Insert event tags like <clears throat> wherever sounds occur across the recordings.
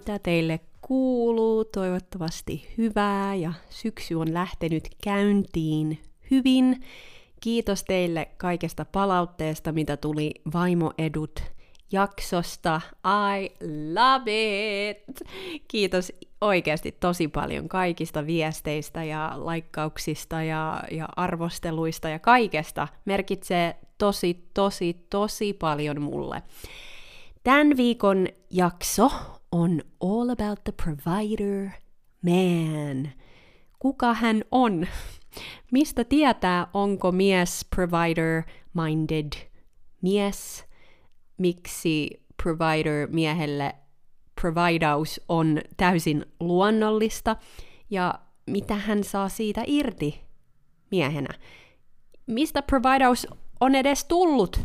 Mitä teille kuuluu? Toivottavasti hyvää ja syksy on lähtenyt käyntiin hyvin. Kiitos teille kaikesta palautteesta, mitä tuli Vaimoedut jaksosta. I love it! Kiitos oikeasti tosi paljon kaikista viesteistä ja laikkauksista ja, ja arvosteluista ja kaikesta. Merkitsee tosi, tosi, tosi paljon mulle. Tämän viikon jakso on All About the Provider Man. Kuka hän on? Mistä tietää, onko mies provider-minded mies? Miksi provider-miehelle providaus on täysin luonnollista? Ja mitä hän saa siitä irti miehenä? Mistä providaus on edes tullut?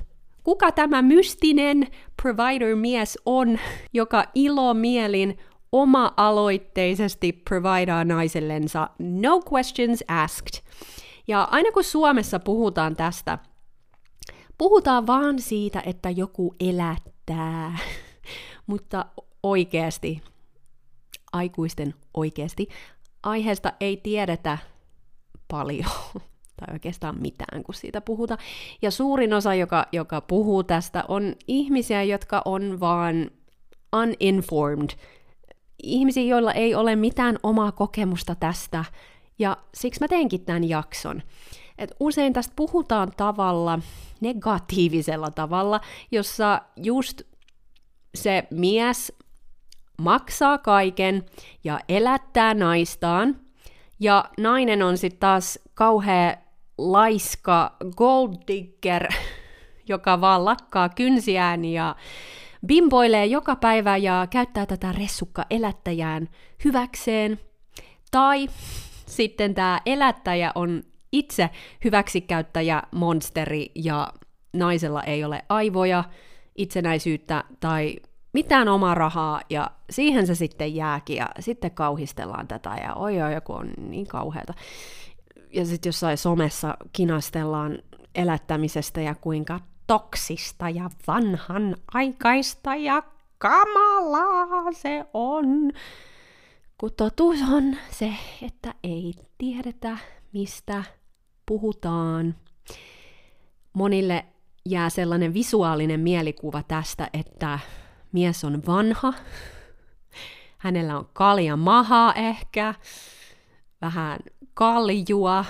Kuka tämä mystinen provider-mies on, joka ilomielin oma-aloitteisesti providaa naisellensa no questions asked. Ja aina kun Suomessa puhutaan tästä, puhutaan vaan siitä, että joku elättää. <laughs> Mutta oikeasti, aikuisten oikeasti, aiheesta ei tiedetä paljon <laughs> tai oikeastaan mitään, kun siitä puhutaan. Ja suurin osa, joka, joka puhuu tästä, on ihmisiä, jotka on vaan uninformed. Ihmisiä, joilla ei ole mitään omaa kokemusta tästä. Ja siksi mä teenkin tämän jakson. Et usein tästä puhutaan tavalla, negatiivisella tavalla, jossa just se mies maksaa kaiken ja elättää naistaan, ja nainen on sitten taas kauhea laiska golddigger, joka vaan lakkaa kynsiään ja bimboilee joka päivä ja käyttää tätä ressukka elättäjään hyväkseen. Tai sitten tämä elättäjä on itse hyväksikäyttäjä monsteri ja naisella ei ole aivoja, itsenäisyyttä tai mitään omaa rahaa, ja siihen se sitten jääkin, ja sitten kauhistellaan tätä, ja oi oi, joku on niin kauheata ja sitten jossain somessa kinastellaan elättämisestä ja kuinka toksista ja vanhan aikaista ja kamalaa se on. Kun totuus on se, että ei tiedetä, mistä puhutaan. Monille jää sellainen visuaalinen mielikuva tästä, että mies on vanha, hänellä on kalja maha ehkä, vähän kaljua.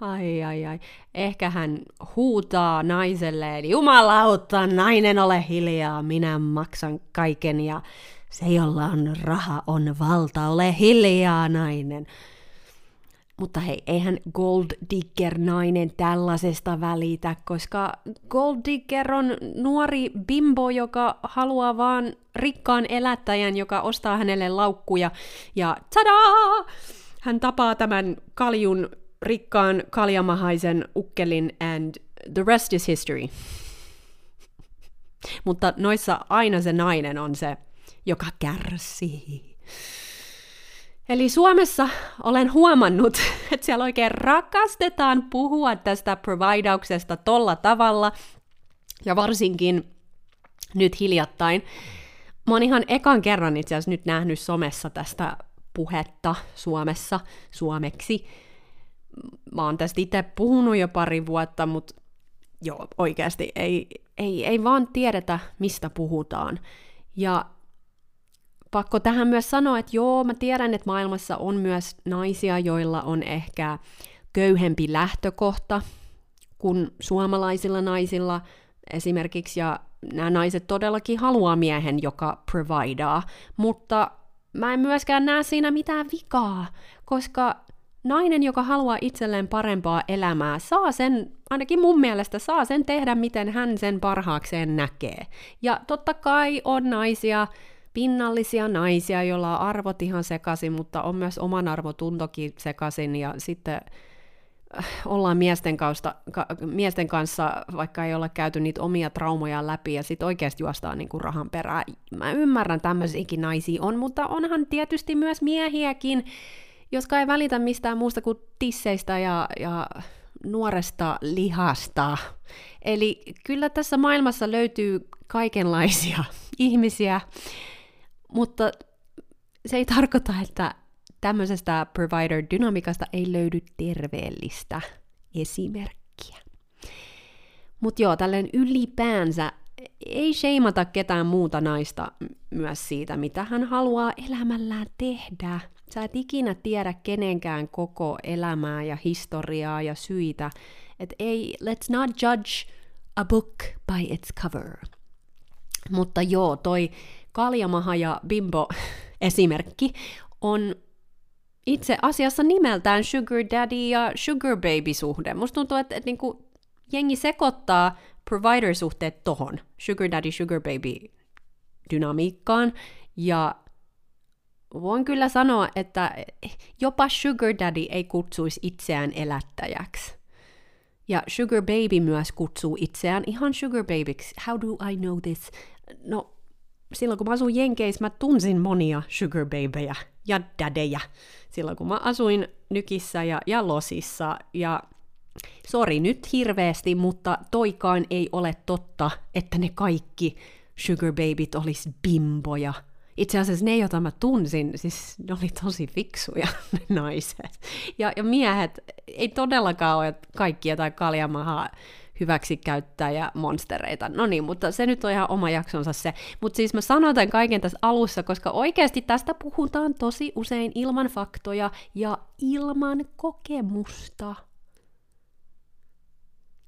Ai ai ai. Ehkä hän huutaa naiselleen, jumalauta, nainen ole hiljaa, minä maksan kaiken ja se, jolla on raha, on valta, ole hiljaa, nainen. Mutta hei, eihän Gold Digger-nainen tällaisesta välitä, koska Gold Digger on nuori bimbo, joka haluaa vaan rikkaan elättäjän, joka ostaa hänelle laukkuja ja tadaa! Hän tapaa tämän kaljun rikkaan kaljamahaisen ukkelin and the rest is history. <laughs> Mutta noissa aina se nainen on se, joka kärsii. Eli Suomessa olen huomannut, <laughs> että siellä oikein rakastetaan puhua tästä providauksesta tolla tavalla, ja varsinkin nyt hiljattain. Mä oon ihan ekan kerran itse asiassa nyt nähnyt somessa tästä puhetta Suomessa suomeksi. Mä oon tästä itse puhunut jo pari vuotta, mutta joo, oikeasti ei, ei, ei vaan tiedetä, mistä puhutaan. Ja pakko tähän myös sanoa, että joo, mä tiedän, että maailmassa on myös naisia, joilla on ehkä köyhempi lähtökohta kuin suomalaisilla naisilla esimerkiksi, ja nämä naiset todellakin haluaa miehen, joka providaa, mutta mä en myöskään näe siinä mitään vikaa, koska nainen, joka haluaa itselleen parempaa elämää, saa sen, ainakin mun mielestä, saa sen tehdä, miten hän sen parhaakseen näkee. Ja totta kai on naisia, pinnallisia naisia, joilla on arvot ihan sekaisin, mutta on myös oman arvotuntokin sekaisin, ja sitten ollaan miesten, kausta, ka, miesten kanssa, vaikka ei olla käyty niitä omia traumoja läpi, ja sitten oikeasti juostaan niinku rahan perään. Mä ymmärrän, tämmöisiäkin naisia on, mutta onhan tietysti myös miehiäkin, jotka ei välitä mistään muusta kuin tisseistä ja, ja nuoresta lihasta. Eli kyllä tässä maailmassa löytyy kaikenlaisia <laughs> ihmisiä, mutta se ei tarkoita, että tämmöisestä provider-dynamikasta ei löydy terveellistä esimerkkiä. Mutta joo, tälleen ylipäänsä ei sheimata ketään muuta naista myös siitä, mitä hän haluaa elämällään tehdä. Sä et ikinä tiedä kenenkään koko elämää ja historiaa ja syitä. Et ei, let's not judge a book by its cover. Mutta joo, toi kaljamaha ja bimbo esimerkki on itse asiassa nimeltään sugar daddy ja sugar baby suhde. Musta tuntuu, että, että niinku jengi sekoittaa provider-suhteet tohon, sugar daddy, sugar baby dynamiikkaan, ja voin kyllä sanoa, että jopa sugar daddy ei kutsuisi itseään elättäjäksi. Ja sugar baby myös kutsuu itseään ihan sugar babyksi. How do I know this? No, silloin kun mä asuin Jenkeissä, mä tunsin monia sugar babyjä ja dadeja. Silloin kun mä asuin Nykissä ja, ja Losissa. Ja sori nyt hirveästi, mutta toikaan ei ole totta, että ne kaikki sugar babyt olis bimboja. Itse asiassa ne, joita mä tunsin, siis ne oli tosi fiksuja, <laughs> naiset. Ja, ja miehet ei todellakaan ole kaikki jotain kaljamahaa hyväksi käyttää ja monstereita. No niin, mutta se nyt on ihan oma jaksonsa se. Mutta siis mä sanon tämän kaiken tässä alussa, koska oikeasti tästä puhutaan tosi usein ilman faktoja ja ilman kokemusta.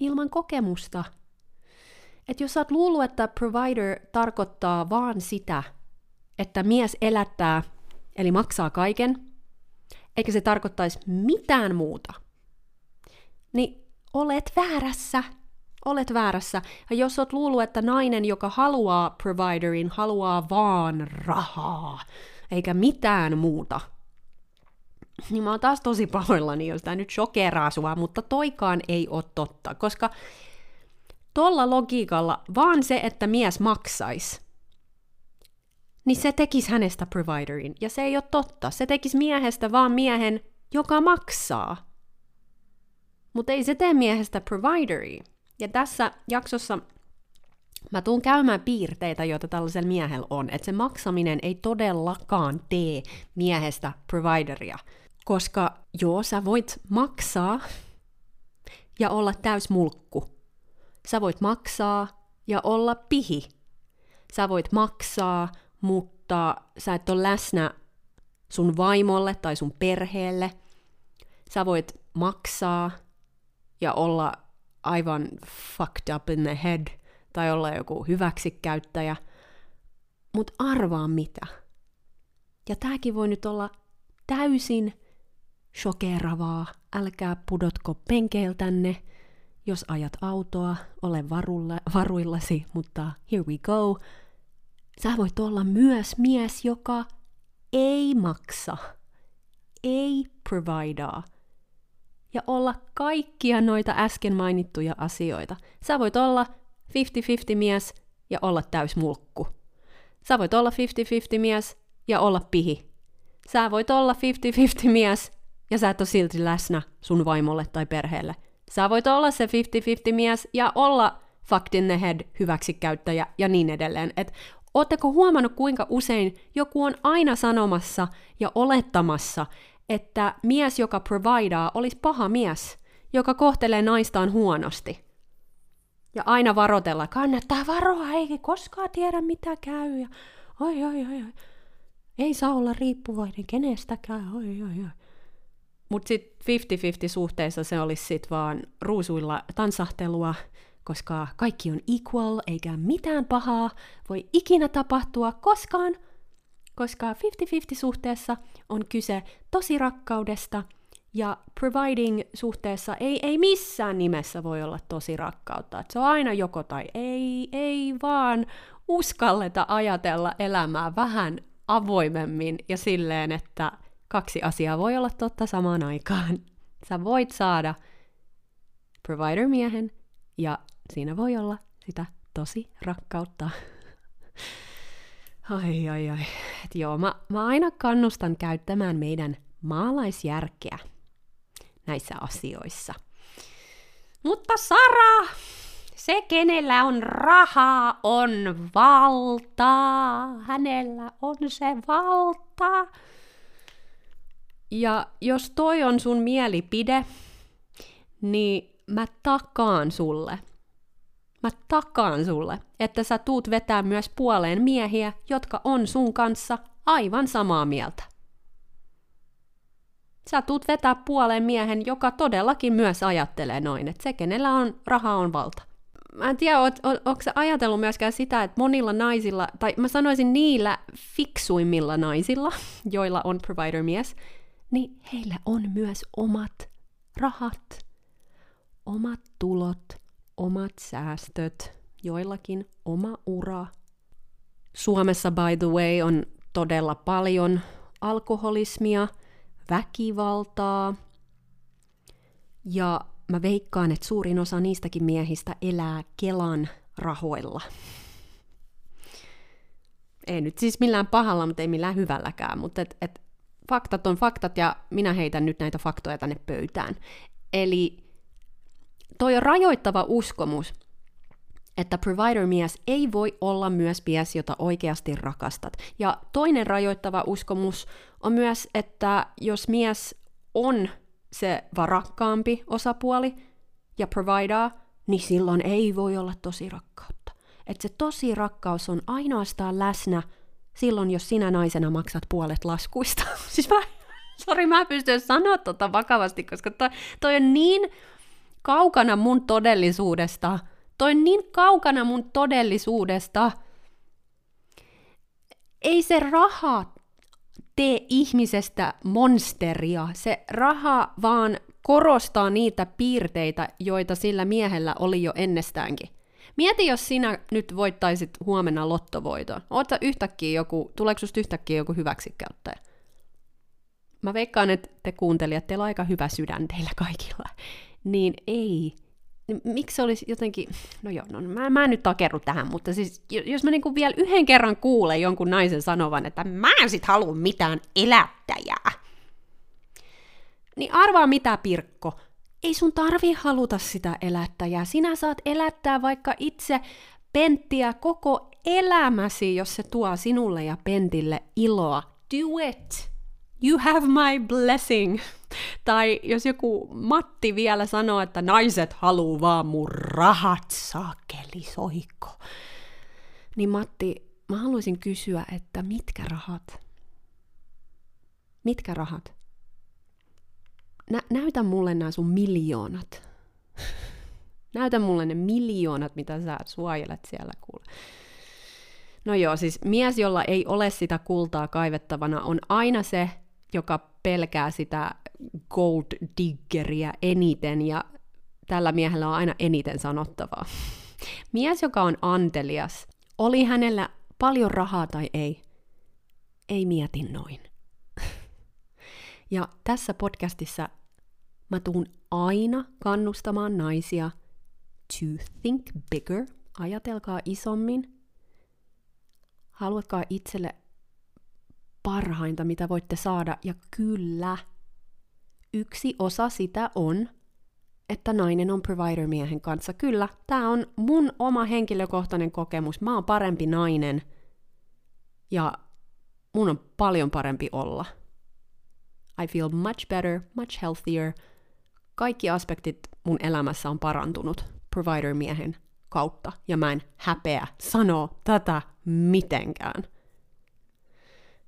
Ilman kokemusta. Et jos sä oot luullut, että provider tarkoittaa vaan sitä, että mies elättää, eli maksaa kaiken, eikä se tarkoittaisi mitään muuta, niin olet väärässä olet väärässä. Ja jos oot luullut, että nainen, joka haluaa providerin, haluaa vaan rahaa, eikä mitään muuta, niin mä oon taas tosi pahoillani, jos tämä nyt shokeraa sua, mutta toikaan ei ole totta, koska tolla logiikalla vaan se, että mies maksaisi, niin se tekisi hänestä providerin. Ja se ei ole totta. Se tekisi miehestä vaan miehen, joka maksaa. Mutta ei se tee miehestä provideria. Ja tässä jaksossa mä tuun käymään piirteitä, joita tällaisella miehellä on, että se maksaminen ei todellakaan tee miehestä provideria, koska joo, sä voit maksaa ja olla täysmulkku. Sä voit maksaa ja olla pihi. Sä voit maksaa, mutta sä et ole läsnä sun vaimolle tai sun perheelle. Sä voit maksaa ja olla aivan fucked up in the head tai olla joku hyväksikäyttäjä. Mutta arvaa mitä. Ja tääkin voi nyt olla täysin shokeravaa. Älkää pudotko penkeiltänne, jos ajat autoa, ole varulla, varuillasi, mutta here we go. Sä voit olla myös mies, joka ei maksa, ei providea, ja olla kaikkia noita äsken mainittuja asioita. Sä voit olla 50-50 mies ja olla täysmulkku. Sä voit olla 50-50 mies ja olla pihi. Sä voit olla 50-50 mies ja sä et ole silti läsnä sun vaimolle tai perheelle. Sä voit olla se 50-50 mies ja olla fucked in the head hyväksikäyttäjä ja niin edelleen. Et Oletteko huomannut, kuinka usein joku on aina sanomassa ja olettamassa, että mies, joka providaa, olisi paha mies, joka kohtelee naistaan huonosti. Ja aina varotella, kannattaa varoa, ei koskaan tiedä mitä käy. Ja, oi, oi, oi, oi. Ei saa olla riippuvainen kenestäkään, oi, oi, oi. Mutta sitten 50-50 suhteessa se olisi sitten vaan ruusuilla tansahtelua, koska kaikki on equal, eikä mitään pahaa voi ikinä tapahtua koskaan – koska 50-50 suhteessa on kyse tosi rakkaudesta ja providing suhteessa ei, ei missään nimessä voi olla tosi rakkautta. Et se on aina joko tai ei, ei vaan uskalleta ajatella elämää vähän avoimemmin ja silleen, että kaksi asiaa voi olla totta samaan aikaan. <laughs> Sä voit saada provider-miehen ja siinä voi olla sitä tosi rakkautta. <laughs> Ai, ai, ai. Et joo, mä, mä aina kannustan käyttämään meidän maalaisjärkeä näissä asioissa. Mutta Sara, se kenellä on rahaa, on valtaa. Hänellä on se valta. Ja jos toi on sun mielipide, niin mä takaan sulle, mä takaan sulle, että sä tuut vetää myös puoleen miehiä, jotka on sun kanssa aivan samaa mieltä. Sä tuut vetää puoleen miehen, joka todellakin myös ajattelee noin, että se, kenellä on raha, on valta. Mä en tiedä, oot, oot, onko sä ajatellut myöskään sitä, että monilla naisilla, tai mä sanoisin niillä fiksuimmilla naisilla, <laughs> joilla on provider-mies, niin heillä on myös omat rahat, omat tulot, omat säästöt, joillakin oma ura. Suomessa, by the way, on todella paljon alkoholismia, väkivaltaa, ja mä veikkaan, että suurin osa niistäkin miehistä elää Kelan rahoilla. Ei nyt siis millään pahalla, mutta ei millään hyvälläkään, mutta et, et faktat on faktat ja minä heitän nyt näitä faktoja tänne pöytään. Eli toi on rajoittava uskomus, että provider-mies ei voi olla myös mies, jota oikeasti rakastat. Ja toinen rajoittava uskomus on myös, että jos mies on se varakkaampi osapuoli ja provider, niin silloin ei voi olla tosi rakkautta. Että se tosi rakkaus on ainoastaan läsnä silloin, jos sinä naisena maksat puolet laskuista. <laughs> siis mä, sori, mä pystyn sanoa tota vakavasti, koska toi, toi on niin kaukana mun todellisuudesta. Toi on niin kaukana mun todellisuudesta. Ei se raha tee ihmisestä monsteria. Se raha vaan korostaa niitä piirteitä, joita sillä miehellä oli jo ennestäänkin. Mieti, jos sinä nyt voittaisit huomenna lottovoiton. Oota yhtäkkiä joku, tuleeko susta yhtäkkiä joku hyväksikäyttäjä? Mä veikkaan, että te kuuntelijat, teillä on aika hyvä sydän teillä kaikilla. Niin ei. Miksi se olisi jotenkin, no joo, no mä, mä en nyt takerru tähän, mutta siis jos mä niinku vielä yhden kerran kuulen jonkun naisen sanovan, että mä en sit halua mitään elättäjää, niin arvaa mitä, Pirkko, ei sun tarvi haluta sitä elättäjää. Sinä saat elättää vaikka itse Penttiä koko elämäsi, jos se tuo sinulle ja Pentille iloa. Do it! You have my blessing. <laughs> Tai jos joku Matti vielä sanoo, että naiset haluu vaan mun rahat, saakeli soikko. Niin Matti, mä haluaisin kysyä, että mitkä rahat? Mitkä rahat? nä- näytä mulle nämä sun miljoonat. <laughs> näytä mulle ne miljoonat, mitä sä suojelet siellä kuule. No joo, siis mies, jolla ei ole sitä kultaa kaivettavana, on aina se, joka pelkää sitä gold diggeriä eniten, ja tällä miehellä on aina eniten sanottavaa. Mies, joka on antelias, oli hänellä paljon rahaa tai ei, ei mieti noin. <laughs> Ja tässä podcastissa Mä tuun aina kannustamaan naisia to think bigger, ajatelkaa isommin. Haluatkaa itselle parhainta, mitä voitte saada. Ja kyllä, yksi osa sitä on, että nainen on provider-miehen kanssa. Kyllä, tämä on mun oma henkilökohtainen kokemus. Mä oon parempi nainen ja mun on paljon parempi olla. I feel much better, much healthier – kaikki aspektit mun elämässä on parantunut provider-miehen kautta, ja mä en häpeä sanoa tätä mitenkään.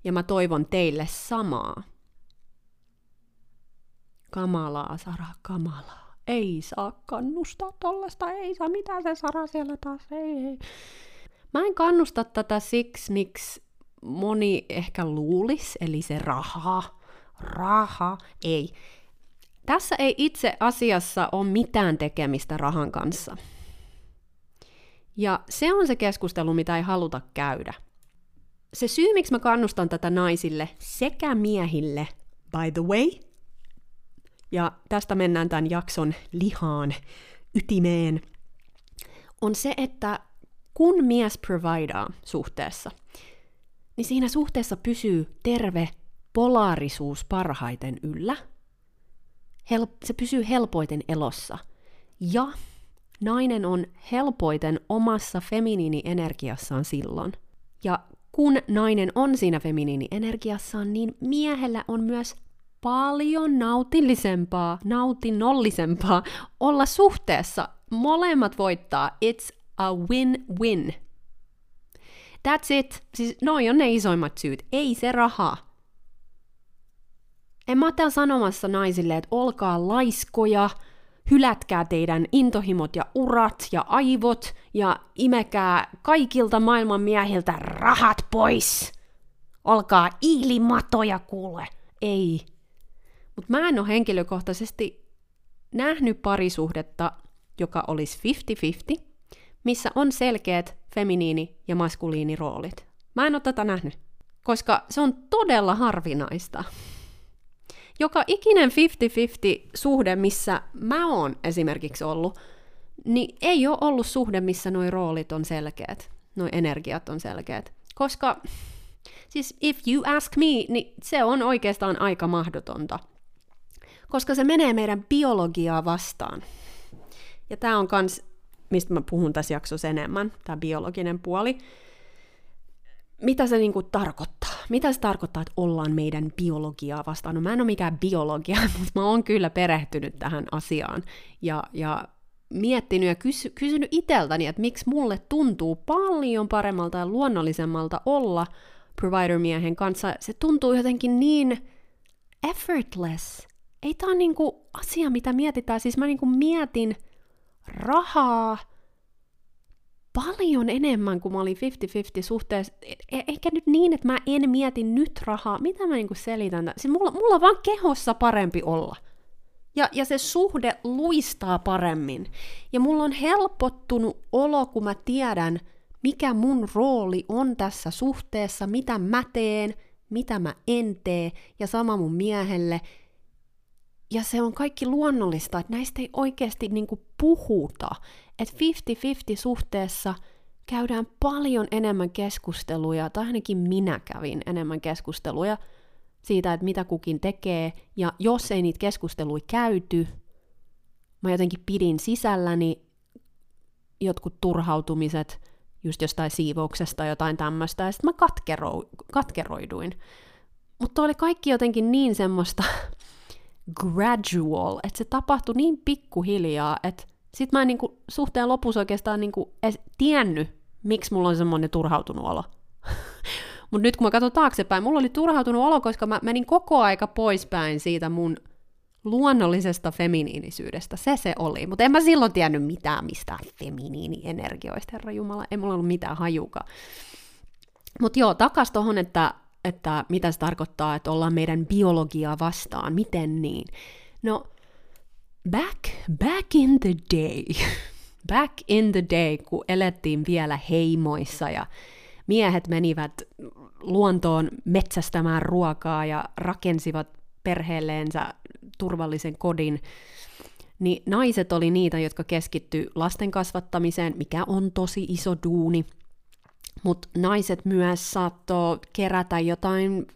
Ja mä toivon teille samaa. Kamalaa, Sara, kamalaa. Ei saa kannustaa tollasta, ei saa mitä se Sara siellä taas, ei, ei. Mä en kannusta tätä siksi, miksi moni ehkä luulisi, eli se raha, raha, ei. Tässä ei itse asiassa ole mitään tekemistä rahan kanssa. Ja se on se keskustelu, mitä ei haluta käydä. Se syy, miksi mä kannustan tätä naisille sekä miehille, by the way, ja tästä mennään tämän jakson lihaan, ytimeen, on se, että kun mies providaa suhteessa, niin siinä suhteessa pysyy terve polaarisuus parhaiten yllä – se pysyy helpoiten elossa. Ja nainen on helpoiten omassa feminiinienergiassaan silloin. Ja kun nainen on siinä feminiinienergiassaan, niin miehellä on myös paljon nautillisempaa, nautinnollisempaa olla suhteessa. Molemmat voittaa. It's a win-win. That's it. Siis noi on ne isoimmat syyt. Ei se raha. En mä ole sanomassa naisille, että olkaa laiskoja, hylätkää teidän intohimot ja urat ja aivot ja imekää kaikilta maailman miehiltä rahat pois. Olkaa iilimatoja kuule. Ei. Mutta mä en ole henkilökohtaisesti nähnyt parisuhdetta, joka olisi 50-50, missä on selkeät feminiini- ja maskuliiniroolit. Mä en ole tätä nähnyt, koska se on todella harvinaista. Joka ikinen 50-50 suhde, missä mä oon esimerkiksi ollut, niin ei ole ollut suhde, missä nuo roolit on selkeät, nuo energiat on selkeät. Koska, siis if you ask me, niin se on oikeastaan aika mahdotonta. Koska se menee meidän biologiaa vastaan. Ja tämä on kans mistä mä puhun tässä jaksossa enemmän, tämä biologinen puoli. Mitä se niinku tarkoittaa? Mitä se tarkoittaa, että ollaan meidän biologiaa vastaan? No mä en ole mikään biologia, <laughs> mutta mä oon kyllä perehtynyt tähän asiaan. Ja, ja miettinyt ja kysy, kysynyt itseltäni, että miksi mulle tuntuu paljon paremmalta ja luonnollisemmalta olla provider-miehen kanssa. Se tuntuu jotenkin niin effortless. Ei tää ole niinku asia, mitä mietitään. Siis mä niinku mietin rahaa paljon enemmän kuin mä olin 50-50 suhteessa. E-, eikä nyt niin, että mä en mieti nyt rahaa. Mitä mä niinku selitän? Siis mulla, mulla on vaan kehossa parempi olla. Ja, ja se suhde luistaa paremmin. Ja mulla on helpottunut olo, kun mä tiedän, mikä mun rooli on tässä suhteessa, mitä mä teen, mitä mä en tee, ja sama mun miehelle. Ja se on kaikki luonnollista, että näistä ei oikeasti niin puhuta. Että 50-50 suhteessa käydään paljon enemmän keskusteluja, tai ainakin minä kävin enemmän keskusteluja siitä, että mitä kukin tekee. Ja jos ei niitä keskusteluja käyty, mä jotenkin pidin sisälläni jotkut turhautumiset just jostain siivouksesta, jotain tämmöistä, ja sitten mä katkero, katkeroiduin. Mutta oli kaikki jotenkin niin semmoista <laughs> gradual, että se tapahtui niin pikkuhiljaa, että sit mä en niinku suhteen lopussa oikeastaan niinku edes tiennyt, miksi mulla on semmoinen turhautunut olo. <laughs> Mutta nyt kun mä katson taaksepäin, mulla oli turhautunut olo, koska mä menin koko aika poispäin siitä mun luonnollisesta feminiinisyydestä. Se se oli. Mutta en mä silloin tiennyt mitään mistään feminiinienergioista, herra Jumala. Ei mulla ollut mitään hajuka. Mutta joo, takas tohon, että että mitä se tarkoittaa, että ollaan meidän biologiaa vastaan, miten niin. No, back, back in the day, <laughs> back in the day, kun elettiin vielä heimoissa ja miehet menivät luontoon metsästämään ruokaa ja rakensivat perheelleensä turvallisen kodin, niin naiset oli niitä, jotka keskitty lasten kasvattamiseen, mikä on tosi iso duuni – mutta naiset myös saattoi kerätä jotain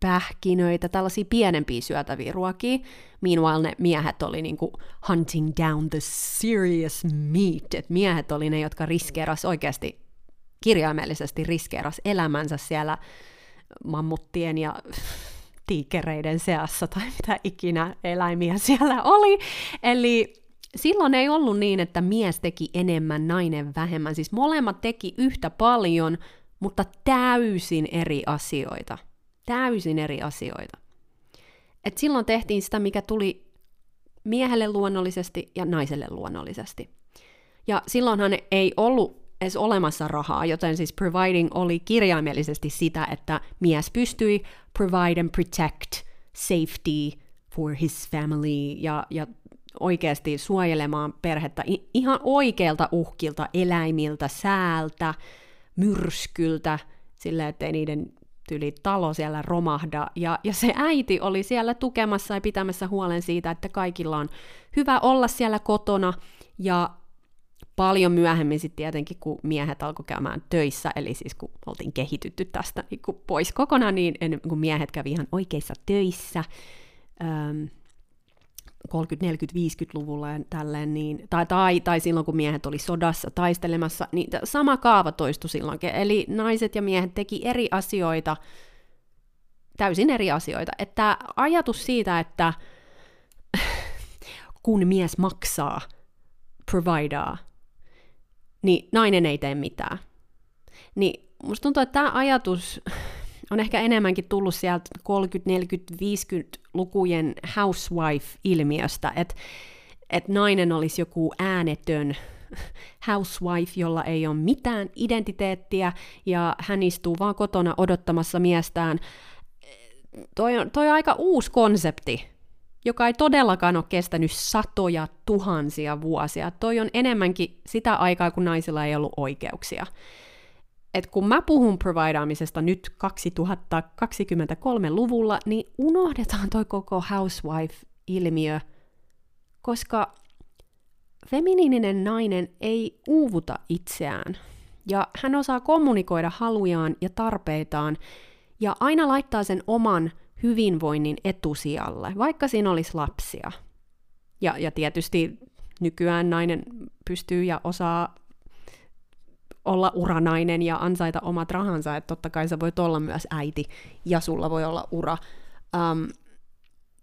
pähkinöitä, tällaisia pienempiä syötäviä ruokia. Meanwhile ne miehet oli niinku hunting down the serious meat. Et miehet oli ne, jotka riskeeras oikeasti, kirjaimellisesti riskeeras elämänsä siellä mammuttien ja tiikereiden seassa tai mitä ikinä eläimiä siellä oli. Eli silloin ei ollut niin, että mies teki enemmän, nainen vähemmän. Siis molemmat teki yhtä paljon, mutta täysin eri asioita. Täysin eri asioita. Et silloin tehtiin sitä, mikä tuli miehelle luonnollisesti ja naiselle luonnollisesti. Ja silloinhan ei ollut edes olemassa rahaa, joten siis providing oli kirjaimellisesti sitä, että mies pystyi provide and protect safety for his family ja, ja oikeasti suojelemaan perhettä ihan oikeilta uhkilta, eläimiltä, säältä, myrskyltä, sillä ettei niiden tyli talo siellä romahda. Ja, ja se äiti oli siellä tukemassa ja pitämässä huolen siitä, että kaikilla on hyvä olla siellä kotona. Ja paljon myöhemmin sitten tietenkin, kun miehet alkoi käymään töissä, eli siis kun oltiin kehitytty tästä niin kun pois kokonaan, niin kun miehet kävi ihan oikeissa töissä, 30, 40, 50-luvulla ja tälleen, niin, tai, tai, tai silloin kun miehet oli sodassa taistelemassa, niin sama kaava toistui silloinkin. Eli naiset ja miehet teki eri asioita, täysin eri asioita. Että ajatus siitä, että <laughs> kun mies maksaa, providaa, niin nainen ei tee mitään. Niin musta tuntuu, että tämä ajatus on ehkä enemmänkin tullut sieltä 30, 40, 50-lukujen housewife-ilmiöstä, että et nainen olisi joku äänetön housewife, jolla ei ole mitään identiteettiä, ja hän istuu vaan kotona odottamassa miestään. Toi on, toi on aika uusi konsepti, joka ei todellakaan ole kestänyt satoja tuhansia vuosia. Toi on enemmänkin sitä aikaa, kun naisilla ei ollut oikeuksia että kun mä puhun providaamisesta nyt 2023-luvulla, niin unohdetaan toi koko housewife-ilmiö, koska feminiininen nainen ei uuvuta itseään, ja hän osaa kommunikoida halujaan ja tarpeitaan, ja aina laittaa sen oman hyvinvoinnin etusijalle, vaikka siinä olisi lapsia. Ja, ja tietysti nykyään nainen pystyy ja osaa olla uranainen ja ansaita omat rahansa, että totta kai sä voit olla myös äiti ja sulla voi olla ura. Um,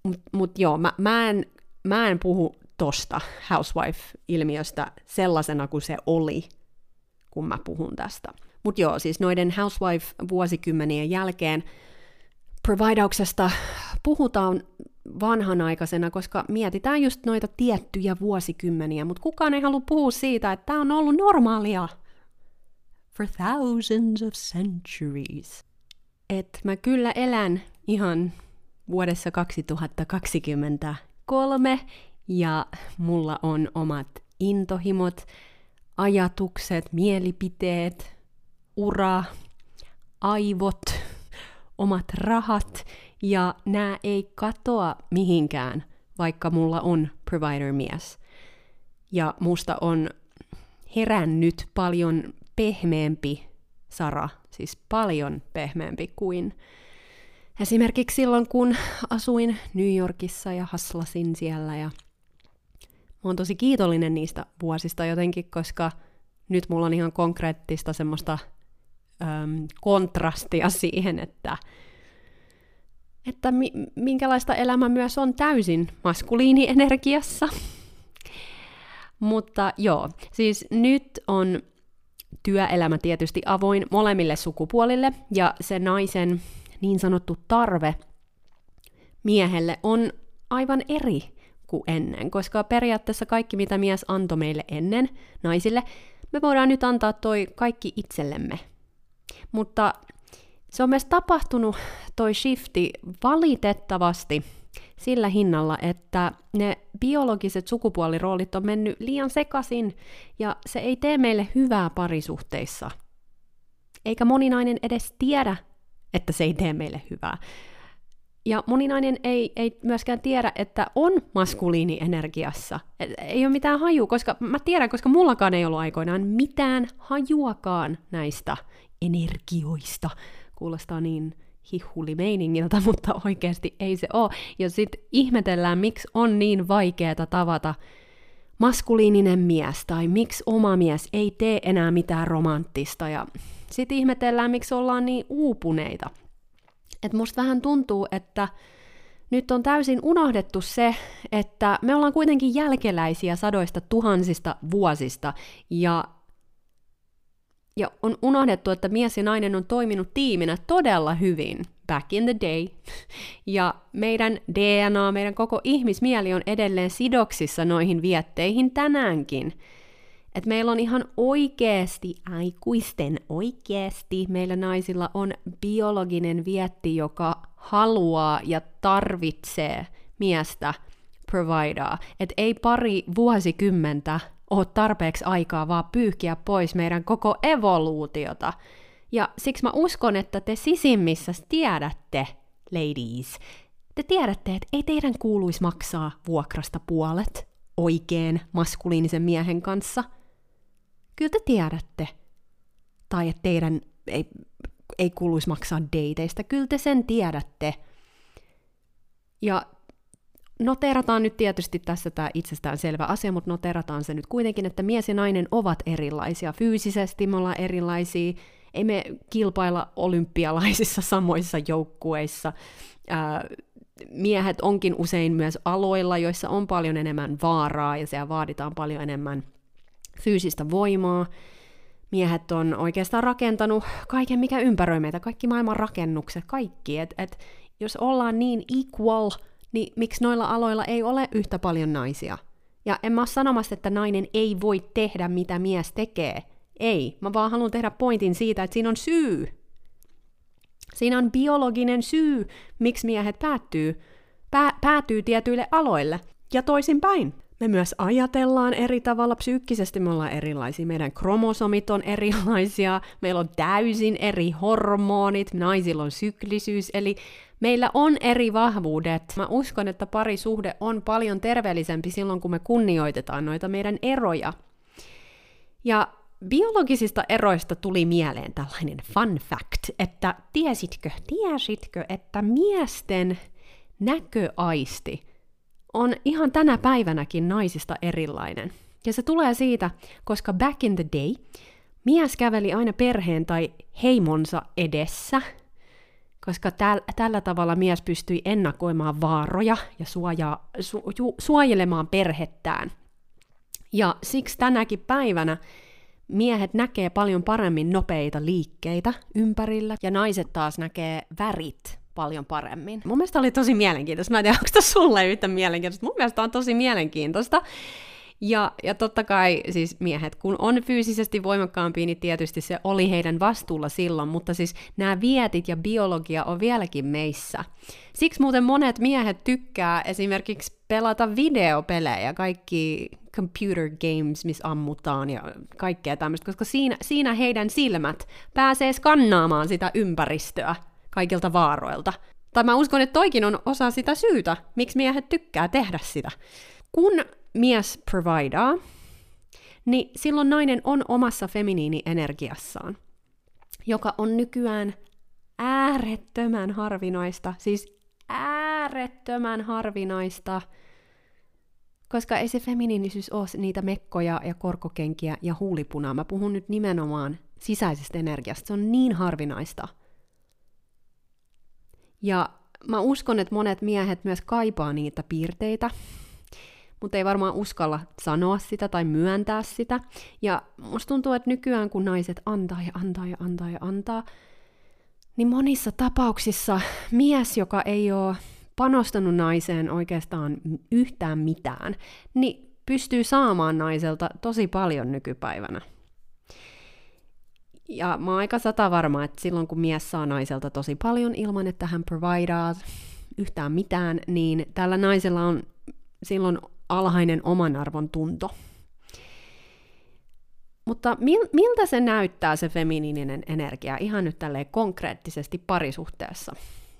Mutta mut joo, mä, mä, en, mä en puhu tosta housewife-ilmiöstä sellaisena kuin se oli, kun mä puhun tästä. Mutta joo, siis noiden housewife-vuosikymmenien jälkeen providauksesta puhutaan vanhanaikaisena, koska mietitään just noita tiettyjä vuosikymmeniä, mutta kukaan ei halua puhua siitä, että tämä on ollut normaalia for thousands of centuries. Et mä kyllä elän ihan vuodessa 2023 ja mulla on omat intohimot, ajatukset, mielipiteet, ura, aivot, omat rahat ja nämä ei katoa mihinkään, vaikka mulla on provider-mies. Ja musta on herännyt paljon pehmeämpi Sara, siis paljon pehmeämpi kuin esimerkiksi silloin, kun asuin New Yorkissa ja haslasin siellä ja mä oon tosi kiitollinen niistä vuosista jotenkin, koska nyt mulla on ihan konkreettista semmoista äm, kontrastia siihen, että, että mi- minkälaista elämä myös on täysin maskuliinienergiassa. Mutta joo, siis nyt on työelämä tietysti avoin molemmille sukupuolille, ja se naisen niin sanottu tarve miehelle on aivan eri kuin ennen, koska periaatteessa kaikki, mitä mies antoi meille ennen, naisille, me voidaan nyt antaa toi kaikki itsellemme. Mutta se on myös tapahtunut toi shifti valitettavasti sillä hinnalla, että ne biologiset sukupuoliroolit on mennyt liian sekaisin ja se ei tee meille hyvää parisuhteissa. Eikä moninainen edes tiedä, että se ei tee meille hyvää. Ja moninainen ei, ei myöskään tiedä, että on maskuliinienergiassa. Et ei ole mitään haju, koska mä tiedän, koska mullakaan ei ollut aikoinaan mitään hajuakaan näistä energioista. Kuulostaa niin hihulimeiningiltä, <laughs> mutta oikeasti ei se ole. Ja sitten ihmetellään, miksi on niin vaikeaa tavata maskuliininen mies, tai miksi oma mies ei tee enää mitään romanttista, ja sitten ihmetellään, miksi ollaan niin uupuneita. Et musta vähän tuntuu, että nyt on täysin unohdettu se, että me ollaan kuitenkin jälkeläisiä sadoista tuhansista vuosista, ja ja on unohdettu, että mies ja nainen on toiminut tiiminä todella hyvin back in the day. <laughs> Ja meidän DNA, meidän koko ihmismieli on edelleen sidoksissa noihin vietteihin tänäänkin. Et meillä on ihan oikeasti, aikuisten oikeasti, meillä naisilla on biologinen vietti, joka haluaa ja tarvitsee miestä providaa. Et ei pari vuosikymmentä ole tarpeeksi aikaa vaan pyyhkiä pois meidän koko evoluutiota. Ja siksi mä uskon, että te sisimmissä tiedätte, ladies, te tiedätte, että ei teidän kuuluisi maksaa vuokrasta puolet oikein maskuliinisen miehen kanssa. Kyllä te tiedätte. Tai että teidän ei, ei kuuluisi maksaa dateista. Kyllä te sen tiedätte. Ja noterataan nyt tietysti tässä tämä itsestään selvä asia, mutta noterataan se nyt kuitenkin, että mies ja nainen ovat erilaisia. Fyysisesti me ollaan erilaisia, ei me kilpailla olympialaisissa <laughs> samoissa joukkueissa. Ää, miehet onkin usein myös aloilla, joissa on paljon enemmän vaaraa ja siellä vaaditaan paljon enemmän fyysistä voimaa. Miehet on oikeastaan rakentanut kaiken, mikä ympäröi meitä, kaikki maailman rakennukset, kaikki. Et, et, jos ollaan niin equal, niin miksi noilla aloilla ei ole yhtä paljon naisia? Ja en mä ole sanomassa, että nainen ei voi tehdä, mitä mies tekee. Ei, mä vaan haluan tehdä pointin siitä, että siinä on syy. Siinä on biologinen syy, miksi miehet päättyy, pää, päätyy tietyille aloille. Ja toisinpäin. Me myös ajatellaan eri tavalla, psyykkisesti me ollaan erilaisia, meidän kromosomit on erilaisia, meillä on täysin eri hormonit, naisilla on syklisyys, eli meillä on eri vahvuudet. Mä uskon, että parisuhde on paljon terveellisempi silloin, kun me kunnioitetaan noita meidän eroja. Ja biologisista eroista tuli mieleen tällainen fun fact, että tiesitkö, tiesitkö, että miesten näköaisti on ihan tänä päivänäkin naisista erilainen. Ja se tulee siitä, koska back in the day mies käveli aina perheen tai heimonsa edessä, koska täl, tällä tavalla mies pystyi ennakoimaan vaaroja ja suojaa, su, ju, suojelemaan perhettään. Ja siksi tänäkin päivänä miehet näkee paljon paremmin nopeita liikkeitä ympärillä, ja naiset taas näkee värit paljon paremmin. Mun mielestä oli tosi mielenkiintoista. Mä en tiedä, onko tämä sulle yhtä mielenkiintoista. Mun mielestä on tosi mielenkiintoista. Ja, ja totta kai siis miehet, kun on fyysisesti voimakkaampia, niin tietysti se oli heidän vastuulla silloin, mutta siis nämä vietit ja biologia on vieläkin meissä. Siksi muuten monet miehet tykkää esimerkiksi pelata videopelejä, kaikki computer games, missä ammutaan ja kaikkea tämmöistä, koska siinä, siinä heidän silmät pääsee skannaamaan sitä ympäristöä kaikilta vaaroilta. Tai mä uskon, että toikin on osa sitä syytä, miksi miehet tykkää tehdä sitä. Kun mies providaa, niin silloin nainen on omassa feminiini-energiassaan, joka on nykyään äärettömän harvinaista, siis äärettömän harvinaista, koska ei se feminiinisyys ole niitä mekkoja ja korkokenkiä ja huulipunaa. Mä puhun nyt nimenomaan sisäisestä energiasta. Se on niin harvinaista – ja mä uskon, että monet miehet myös kaipaa niitä piirteitä, mutta ei varmaan uskalla sanoa sitä tai myöntää sitä. Ja musta tuntuu, että nykyään kun naiset antaa ja antaa ja antaa ja antaa, niin monissa tapauksissa mies, joka ei ole panostanut naiseen oikeastaan yhtään mitään, niin pystyy saamaan naiselta tosi paljon nykypäivänä. Ja mä oon aika sata varma, että silloin kun mies saa naiselta tosi paljon ilman, että hän providaa yhtään mitään, niin tällä naisella on silloin alhainen oman arvon tunto. Mutta mil, miltä se näyttää se feminiininen energia ihan nyt tälleen konkreettisesti parisuhteessa,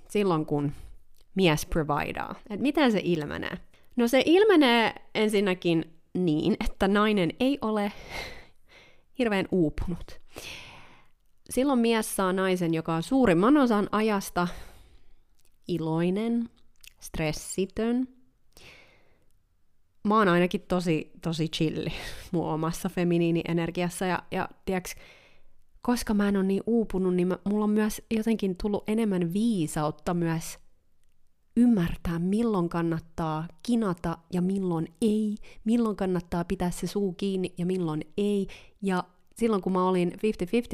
silloin kun mies providaa? Et miten se ilmenee? No se ilmenee ensinnäkin niin, että nainen ei ole hirveän uupunut silloin mies saa naisen, joka on suurimman osan ajasta iloinen, stressitön. Mä oon ainakin tosi, tosi chilli mun omassa feminiini-energiassa ja, ja tiiäks, koska mä en ole niin uupunut, niin mä, mulla on myös jotenkin tullut enemmän viisautta myös ymmärtää, milloin kannattaa kinata ja milloin ei, milloin kannattaa pitää se suu kiinni ja milloin ei, ja silloin kun mä olin 50-50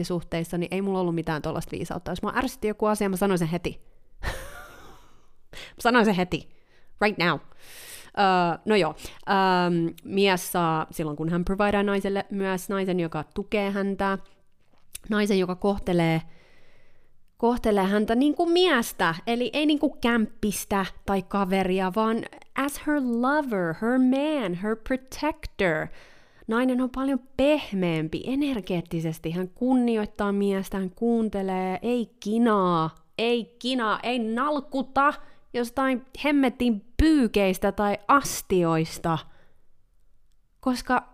suhteissa, niin ei mulla ollut mitään tuollaista viisautta. Jos mä ärsytti joku asia, mä sanoin sen heti. mä <laughs> sanoin sen heti. Right now. Uh, no joo, um, mies saa silloin kun hän providaa naiselle myös naisen, joka tukee häntä, naisen, joka kohtelee, kohtelee häntä niin kuin miestä, eli ei niin kuin kämppistä tai kaveria, vaan as her lover, her man, her protector, Nainen on paljon pehmeämpi energeettisesti. Hän kunnioittaa miestä, hän kuuntelee, ei kinaa, ei kinaa, ei nalkuta jostain hemmetin pyykeistä tai astioista. Koska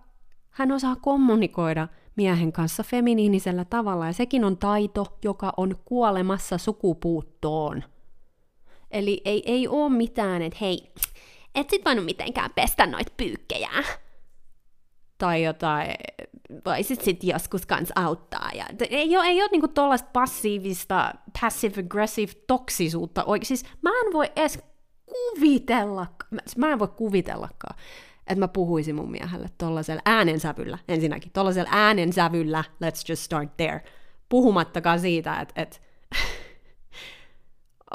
hän osaa kommunikoida miehen kanssa feminiinisellä tavalla, ja sekin on taito, joka on kuolemassa sukupuuttoon. Eli ei, ei ole mitään, että hei, et sit voinut mitenkään pestä noit pyykkejä. Tai jotain, voisit sit joskus kans auttaa. Ja, ei ole, ei ole niinku tollaista passiivista, passive-aggressive toksisuutta oikein. Siis mä en voi edes kuvitella, mä en voi kuvitellakaan, että mä puhuisin mun miehelle tollaisella äänensävyllä, ensinnäkin, tollaisella äänensävyllä, let's just start there, puhumattakaan siitä, että et, <laughs>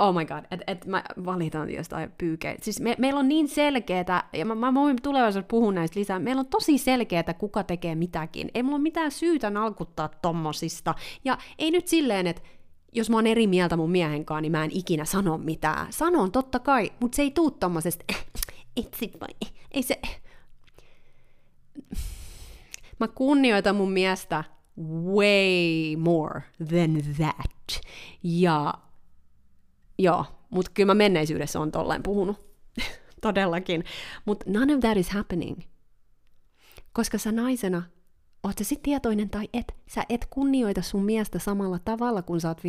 oh my god, että et mä valitan jostain pyykeitä. Siis me, meillä on niin selkeää, ja mä, mä voin tulevaisuudessa puhua näistä lisää, meillä on tosi selkeää, kuka tekee mitäkin. Ei mulla ole mitään syytä nalkuttaa tommosista. Ja ei nyt silleen, että jos mä oon eri mieltä mun miehen kanssa, niin mä en ikinä sano mitään. Sanon totta kai, mutta se ei tuu tommosesta, et sit vai, ei se... Mä kunnioitan mun miestä way more than that. Ja joo, mutta kyllä mä menneisyydessä on tolleen puhunut. <laughs> Todellakin. Mutta none of that is happening. Koska sä naisena oot sä sit tietoinen tai et, sä et kunnioita sun miestä samalla tavalla, kun sä oot 50-50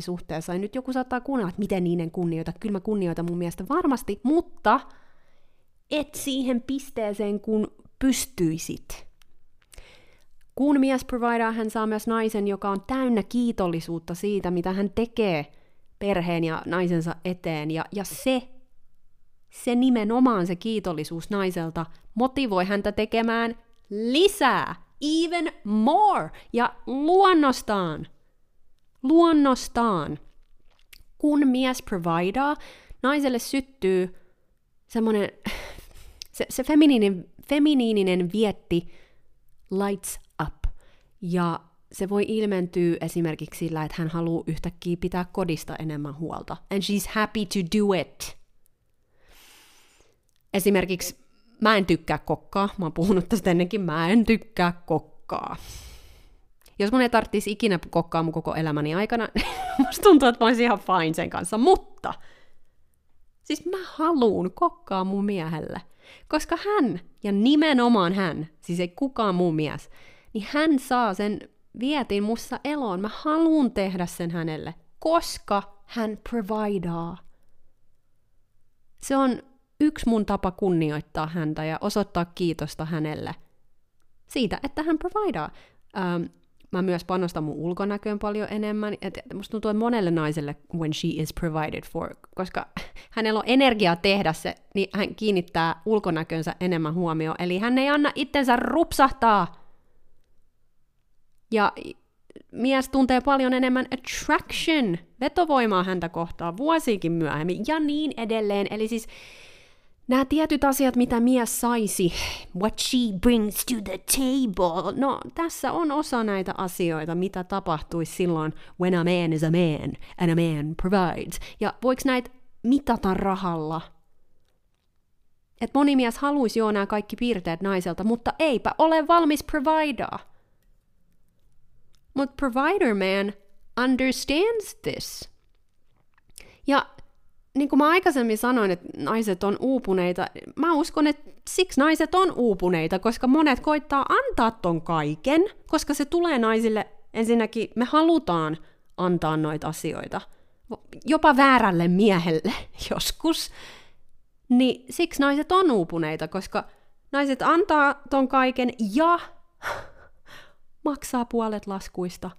suhteessa. Ja nyt joku saattaa kuunnella, että miten niiden kunnioita. Kyllä mä kunnioitan mun miestä varmasti, mutta et siihen pisteeseen, kun pystyisit. Kun mies provider, hän saa myös naisen, joka on täynnä kiitollisuutta siitä, mitä hän tekee perheen ja naisensa eteen. Ja, ja se, se nimenomaan se kiitollisuus naiselta motivoi häntä tekemään lisää, even more, ja luonnostaan, luonnostaan, kun mies providaa, naiselle syttyy semmoinen, se, se feminiininen, feminiininen vietti lights up, ja se voi ilmentyä esimerkiksi sillä, että hän haluaa yhtäkkiä pitää kodista enemmän huolta. And she's happy to do it. Esimerkiksi mä en tykkää kokkaa. Mä oon puhunut tästä ennenkin. Mä en tykkää kokkaa. Jos mun ei tarvitsisi ikinä kokkaa mun koko elämäni aikana, <laughs> musta tuntuu, että mä olisin ihan fine sen kanssa. Mutta siis mä haluun kokkaa mun miehelle. Koska hän, ja nimenomaan hän, siis ei kukaan muu mies, niin hän saa sen vietin mussa eloon. Mä haluun tehdä sen hänelle, koska hän providaa. Se on yksi mun tapa kunnioittaa häntä ja osoittaa kiitosta hänelle siitä, että hän providaa. Ähm, mä myös panostan mun ulkonäköön paljon enemmän. Et musta tuntuu, että monelle naiselle, when she is provided for, koska <laughs> hänellä on energiaa tehdä se, niin hän kiinnittää ulkonäkönsä enemmän huomioon. Eli hän ei anna itsensä rupsahtaa ja mies tuntee paljon enemmän attraction, vetovoimaa häntä kohtaan vuosiikin myöhemmin ja niin edelleen. Eli siis nämä tietyt asiat, mitä mies saisi, what she brings to the table, no tässä on osa näitä asioita, mitä tapahtuisi silloin when a man is a man and a man provides. Ja voiko näitä mitata rahalla? Et moni mies haluaisi jo nämä kaikki piirteet naiselta, mutta eipä ole valmis providaa. Mutta Provider Man understands this. Ja niin kuin mä aikaisemmin sanoin, että naiset on uupuneita, mä uskon, että siksi naiset on uupuneita, koska monet koittaa antaa ton kaiken, koska se tulee naisille, ensinnäkin me halutaan antaa noita asioita, jopa väärälle miehelle <laughs> joskus, niin siksi naiset on uupuneita, koska naiset antaa ton kaiken ja maksaa puolet laskuista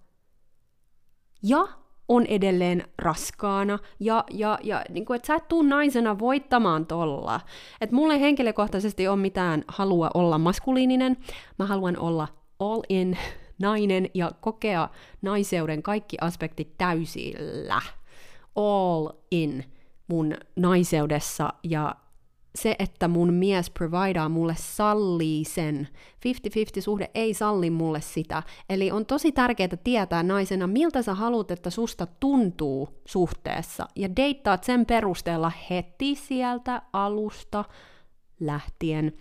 ja on edelleen raskaana, ja, ja, ja niin kuin, että sä et tuu naisena voittamaan tolla. Että mulle henkilökohtaisesti ole mitään halua olla maskuliininen, mä haluan olla all in <laughs> nainen ja kokea naiseuden kaikki aspektit täysillä. All in mun naiseudessa ja se, että mun mies providaa mulle sallii sen. 50-50 suhde ei salli mulle sitä. Eli on tosi tärkeää tietää naisena, miltä sä haluat, että susta tuntuu suhteessa. Ja deittaat sen perusteella heti sieltä alusta lähtien.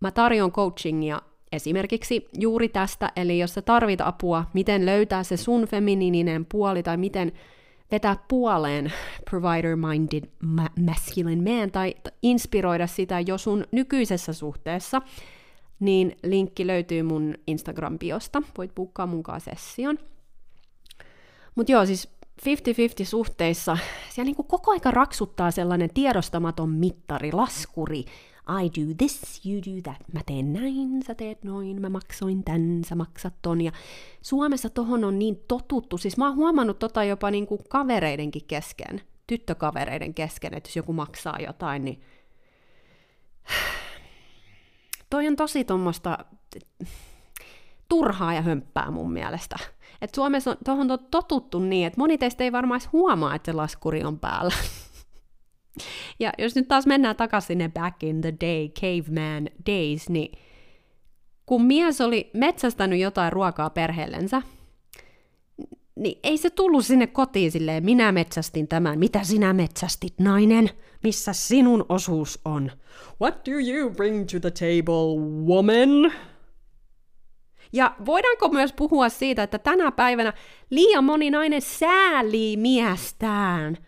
Mä tarjon coachingia esimerkiksi juuri tästä, eli jos sä tarvit apua, miten löytää se sun feminiininen puoli tai miten vetää puoleen provider-minded ma- masculine man tai inspiroida sitä jo sun nykyisessä suhteessa, niin linkki löytyy mun Instagram-biosta. Voit bukkaa kanssa session. Mutta joo, siis 50-50 suhteissa siellä niin kuin koko aika raksuttaa sellainen tiedostamaton mittari, laskuri. I do this, you do that. Mä teen näin, sä teet noin, mä maksoin tän, sä maksat ton. Ja Suomessa tohon on niin totuttu. Siis mä oon huomannut tota jopa niin kuin kavereidenkin kesken, tyttökavereiden kesken, että jos joku maksaa jotain, niin <sighs> toi on tosi tuommoista turhaa ja hömppää mun mielestä. Et Suomessa on tuohon on totuttu niin, että moni teistä ei varmaan huomaa, että se laskuri on päällä. <laughs> ja jos nyt taas mennään takaisin sinne back in the day, caveman days, niin kun mies oli metsästänyt jotain ruokaa perheellensä, niin ei se tullut sinne kotiin silleen, minä metsästin tämän, mitä sinä metsästit, nainen, missä sinun osuus on? What do you bring to the table, woman? Ja voidaanko myös puhua siitä, että tänä päivänä liian moni nainen säälii miestään?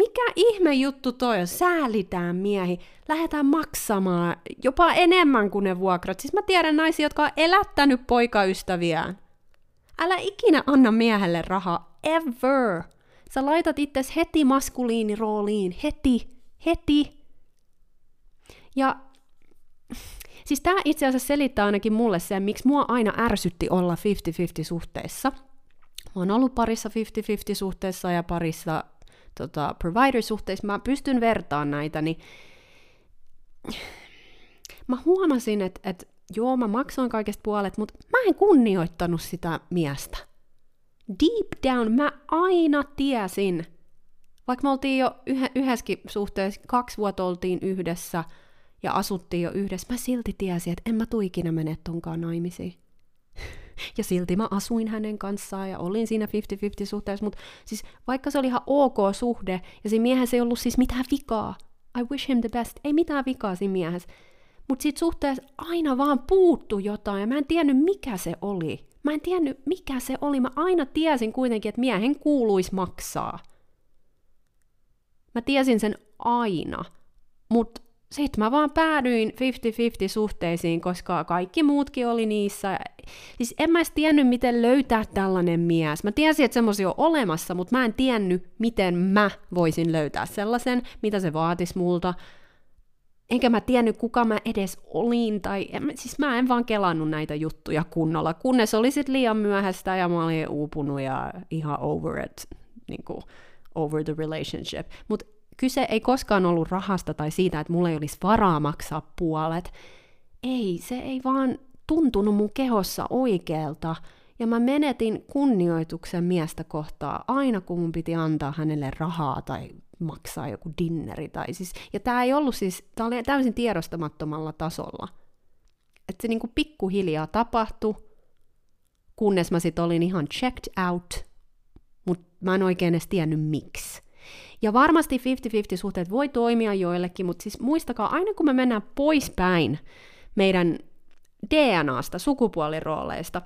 Mikä ihme juttu toi on? Säälitään miehi. Lähdetään maksamaan jopa enemmän kuin ne vuokrat. Siis mä tiedän naisia, jotka on elättänyt poikaystäviään. Älä ikinä anna miehelle rahaa. Ever. Sä laitat itses heti maskuliinirooliin. Heti. Heti. Ja <laughs> Siis tämä itse asiassa selittää ainakin mulle sen, miksi mua aina ärsytti olla 50-50 suhteessa. Mä oon ollut parissa 50-50 suhteessa ja parissa tota, provider-suhteissa. Mä pystyn vertaan näitä, niin mä huomasin, että, että joo, mä maksoin kaikesta puolet, mutta mä en kunnioittanut sitä miestä. Deep down mä aina tiesin, vaikka me oltiin jo yhdessäkin suhteessa, kaksi vuotta oltiin yhdessä – ja asuttiin jo yhdessä, mä silti tiesin, että en mä tuu ikinä mene tonkaan naimisiin. Ja silti mä asuin hänen kanssaan ja olin siinä 50-50 suhteessa, mutta siis vaikka se oli ihan ok suhde, ja siinä miehessä ei ollut siis mitään vikaa, I wish him the best, ei mitään vikaa siinä miehessä, mutta siitä suhteessa aina vaan puuttu jotain, ja mä en tiennyt mikä se oli. Mä en tiennyt mikä se oli, mä aina tiesin kuitenkin, että miehen kuuluisi maksaa. Mä tiesin sen aina, mutta sitten mä vaan päädyin 50-50 suhteisiin, koska kaikki muutkin oli niissä. Siis en mä edes tiennyt, miten löytää tällainen mies. Mä tiesin, että semmoisia on olemassa, mutta mä en tiennyt, miten mä voisin löytää sellaisen, mitä se vaatisi multa. Enkä mä tiennyt, kuka mä edes olin, tai en, siis mä en vaan kelannut näitä juttuja kunnolla, kunnes oli sit liian myöhäistä ja mä olin uupunut ja ihan over it, niin kuin, over the relationship. Mutta kyse ei koskaan ollut rahasta tai siitä, että mulla ei olisi varaa maksaa puolet. Ei, se ei vaan tuntunut mun kehossa oikealta. Ja mä menetin kunnioituksen miestä kohtaa aina, kun mun piti antaa hänelle rahaa tai maksaa joku dinneri. Tai siis, ja tämä ei ollut siis, tämä oli täysin tiedostamattomalla tasolla. Että se niinku pikkuhiljaa tapahtui, kunnes mä sit olin ihan checked out, mutta mä en oikein edes tiennyt miksi. Ja varmasti 50-50 suhteet voi toimia joillekin, mutta siis muistakaa, aina kun me mennään poispäin meidän DNAsta, sukupuolirooleista,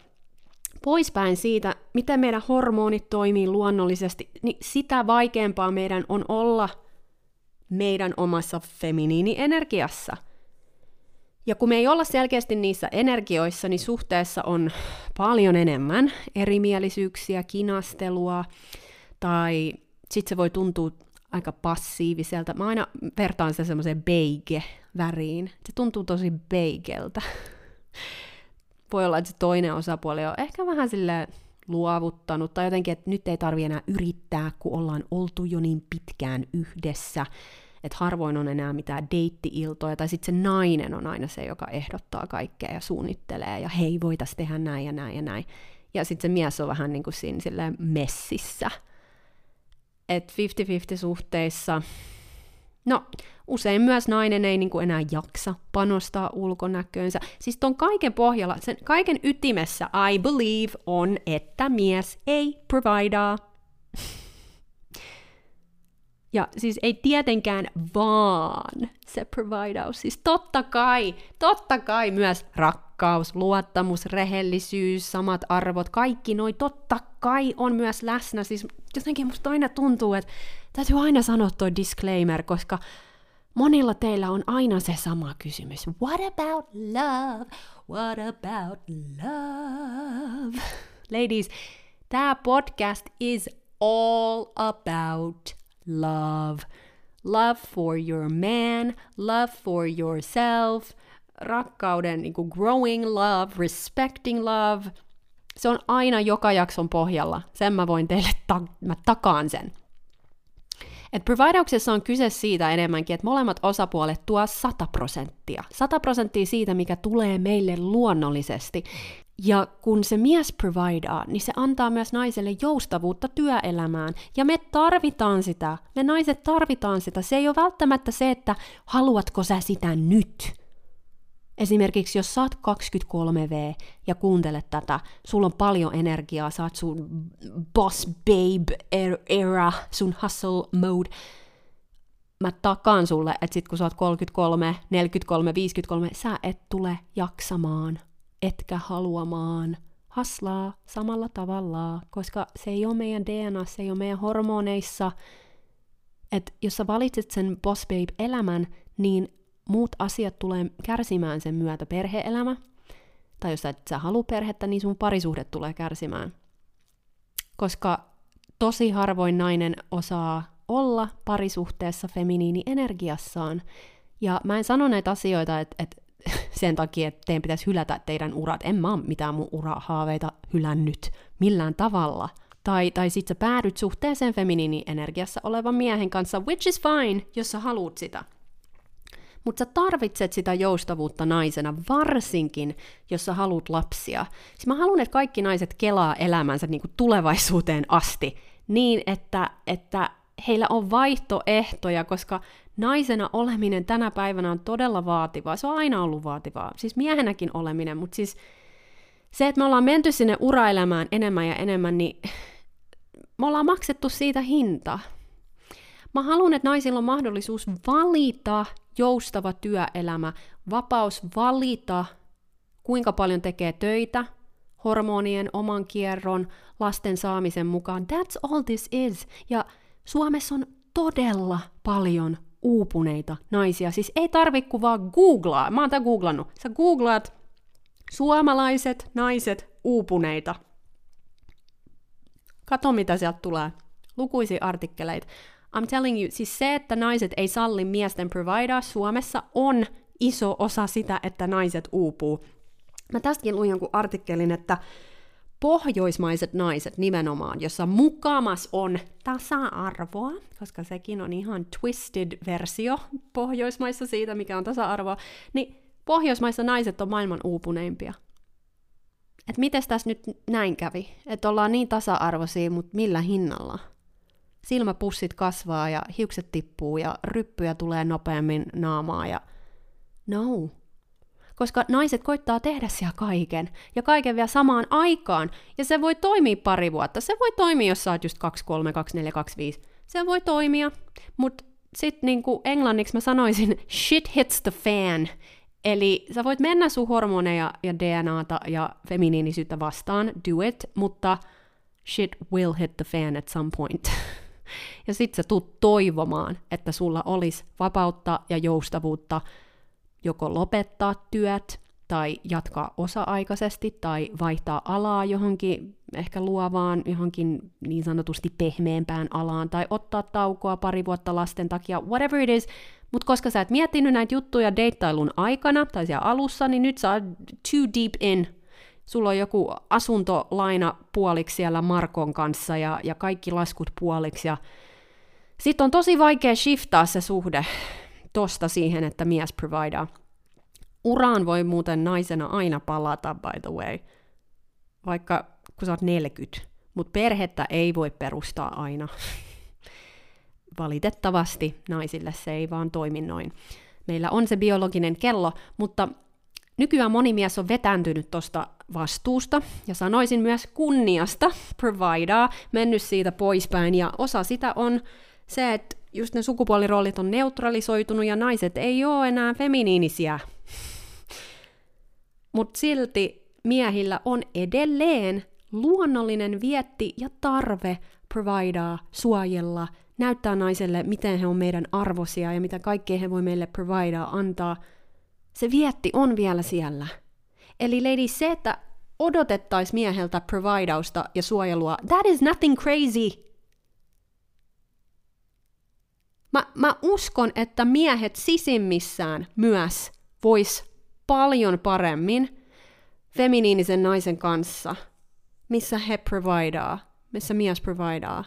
poispäin siitä, miten meidän hormonit toimii luonnollisesti, niin sitä vaikeampaa meidän on olla meidän omassa feminiinienergiassa. Ja kun me ei olla selkeästi niissä energioissa, niin suhteessa on paljon enemmän erimielisyyksiä, kinastelua, tai sitten se voi tuntua aika passiiviselta. Mä aina vertaan sitä semmoiseen beige-väriin. Se tuntuu tosi beigeltä. <laughs> Voi olla, että se toinen osapuoli on ehkä vähän sille luovuttanut, tai jotenkin, että nyt ei tarvi enää yrittää, kun ollaan oltu jo niin pitkään yhdessä, että harvoin on enää mitään deitti-iltoja, tai sitten se nainen on aina se, joka ehdottaa kaikkea ja suunnittelee, ja hei, voitaisiin tehdä näin ja näin ja näin. Ja sitten se mies on vähän niin kuin siinä messissä että 50-50 suhteissa, no usein myös nainen ei niin kuin enää jaksa panostaa ulkonäköönsä. Siis ton kaiken pohjalla, sen kaiken ytimessä I believe on, että mies ei providea. Ja siis ei tietenkään vaan se providaus. Siis totta kai, totta kai myös rakkaus, luottamus, rehellisyys, samat arvot, kaikki noi totta kai on myös läsnä. Siis jotenkin musta aina tuntuu, että täytyy aina sanoa toi disclaimer, koska monilla teillä on aina se sama kysymys. What about love? What about love? <laughs> Ladies, Tämä podcast is all about love. Love for your man, love for yourself, rakkauden niin kuin growing love, respecting love. Se on aina joka jakson pohjalla. Sen mä voin teille, ta- mä takaan sen. Et providauksessa on kyse siitä enemmänkin, että molemmat osapuolet tuo 100 prosenttia. 100 prosenttia siitä, mikä tulee meille luonnollisesti. Ja kun se mies providaa, niin se antaa myös naiselle joustavuutta työelämään. Ja me tarvitaan sitä. Me naiset tarvitaan sitä. Se ei ole välttämättä se, että haluatko sä sitä nyt. Esimerkiksi jos saat 23V ja kuuntelet tätä, sulla on paljon energiaa, saat sun boss babe er, era, sun hustle mode. Mä takaan sulle, että sit kun sä oot 33, 43, 53, sä et tule jaksamaan etkä haluamaan haslaa samalla tavalla, koska se ei ole meidän DNA, se ei ole meidän hormoneissa. Että jos sä valitset sen boss babe-elämän, niin muut asiat tulee kärsimään sen myötä. Perheelämä, tai jos sä et sä halua perhettä, niin sun parisuhde tulee kärsimään. Koska tosi harvoin nainen osaa olla parisuhteessa feminiini energiassaan. Ja mä en sano näitä asioita, että, että <laughs> sen takia, että teidän pitäisi hylätä teidän urat. En mä ole mitään mun urahaaveita hylännyt millään tavalla. Tai, tai sit sä päädyt suhteeseen feminiini-energiassa olevan miehen kanssa, which is fine, jos sä haluut sitä. Mutta sä tarvitset sitä joustavuutta naisena, varsinkin jos sä haluat lapsia. Siis mä haluan, että kaikki naiset kelaa elämänsä niin kuin tulevaisuuteen asti, niin että, että heillä on vaihtoehtoja, koska naisena oleminen tänä päivänä on todella vaativaa. Se on aina ollut vaativaa. Siis miehenäkin oleminen, mutta siis se, että me ollaan menty sinne uraelämään enemmän ja enemmän, niin me ollaan maksettu siitä hinta. Mä haluan, että naisilla on mahdollisuus valita joustava työelämä, vapaus valita, kuinka paljon tekee töitä, hormonien, oman kierron, lasten saamisen mukaan. That's all this is. Ja Suomessa on todella paljon uupuneita naisia. Siis ei tarvi kuin vaan googlaa. Mä oon tää googlannut. Sä googlaat suomalaiset naiset uupuneita. Kato mitä sieltä tulee. Lukuisia artikkeleita. I'm telling you, siis se, että naiset ei salli miesten providaa Suomessa on iso osa sitä, että naiset uupuu. Mä tästäkin luin jonkun artikkelin, että pohjoismaiset naiset nimenomaan, jossa mukamas on tasa-arvoa, koska sekin on ihan twisted versio pohjoismaissa siitä, mikä on tasa-arvoa, niin pohjoismaissa naiset on maailman uupuneimpia. Et miten tässä nyt näin kävi? Että ollaan niin tasa-arvoisia, mutta millä hinnalla? Silmäpussit kasvaa ja hiukset tippuu ja ryppyjä tulee nopeammin naamaa ja no, koska naiset koittaa tehdä siellä kaiken, ja kaiken vielä samaan aikaan, ja se voi toimia pari vuotta. Se voi toimia, jos sä oot just 23, 24, 25. Se voi toimia, mutta sitten niinku englanniksi mä sanoisin, shit hits the fan. Eli sä voit mennä sun hormoneja ja DNAta ja feminiinisyyttä vastaan, do it, mutta shit will hit the fan at some point. <laughs> ja sit sä tuut toivomaan, että sulla olisi vapautta ja joustavuutta joko lopettaa työt tai jatkaa osa-aikaisesti tai vaihtaa alaa johonkin ehkä luovaan, johonkin niin sanotusti pehmeämpään alaan tai ottaa taukoa pari vuotta lasten takia, whatever it is. Mutta koska sä et miettinyt näitä juttuja deittailun aikana tai siellä alussa, niin nyt sä oot too deep in. Sulla on joku asuntolaina puoliksi siellä Markon kanssa ja, ja kaikki laskut puoliksi ja sitten on tosi vaikea shiftaa se suhde tosta siihen, että mies providaa. Uraan voi muuten naisena aina palata, by the way, vaikka kun sä oot 40, mutta perhettä ei voi perustaa aina. <laughs> Valitettavasti naisille se ei vaan toimi noin. Meillä on se biologinen kello, mutta nykyään moni mies on vetääntynyt tuosta vastuusta ja sanoisin myös kunniasta, providaa, mennyt siitä poispäin ja osa sitä on se, että just ne sukupuoliroolit on neutralisoitunut ja naiset ei ole enää feminiinisiä. Mutta silti miehillä on edelleen luonnollinen vietti ja tarve providaa, suojella, näyttää naiselle, miten he on meidän arvosia ja mitä kaikkea he voi meille providaa, antaa. Se vietti on vielä siellä. Eli ladies, se, että odotettaisiin mieheltä providausta ja suojelua. That is nothing crazy. Mä, mä uskon, että miehet sisimmissään myös vois paljon paremmin feminiinisen naisen kanssa, missä he providaa, missä mies providaa.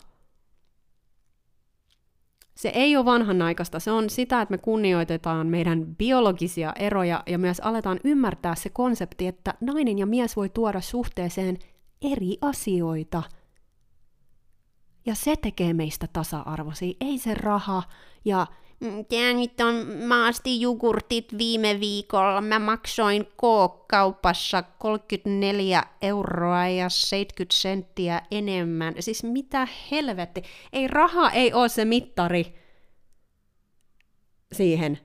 Se ei ole vanhanaikaista, se on sitä, että me kunnioitetaan meidän biologisia eroja ja myös aletaan ymmärtää se konsepti, että nainen ja mies voi tuoda suhteeseen eri asioita. Ja se tekee meistä tasa-arvoisia, ei se raha ja Tää nyt on maasti jogurtit viime viikolla. Mä maksoin K-kaupassa 34 euroa ja 70 senttiä enemmän. Siis mitä helvetti? Ei raha ei ole se mittari siihen.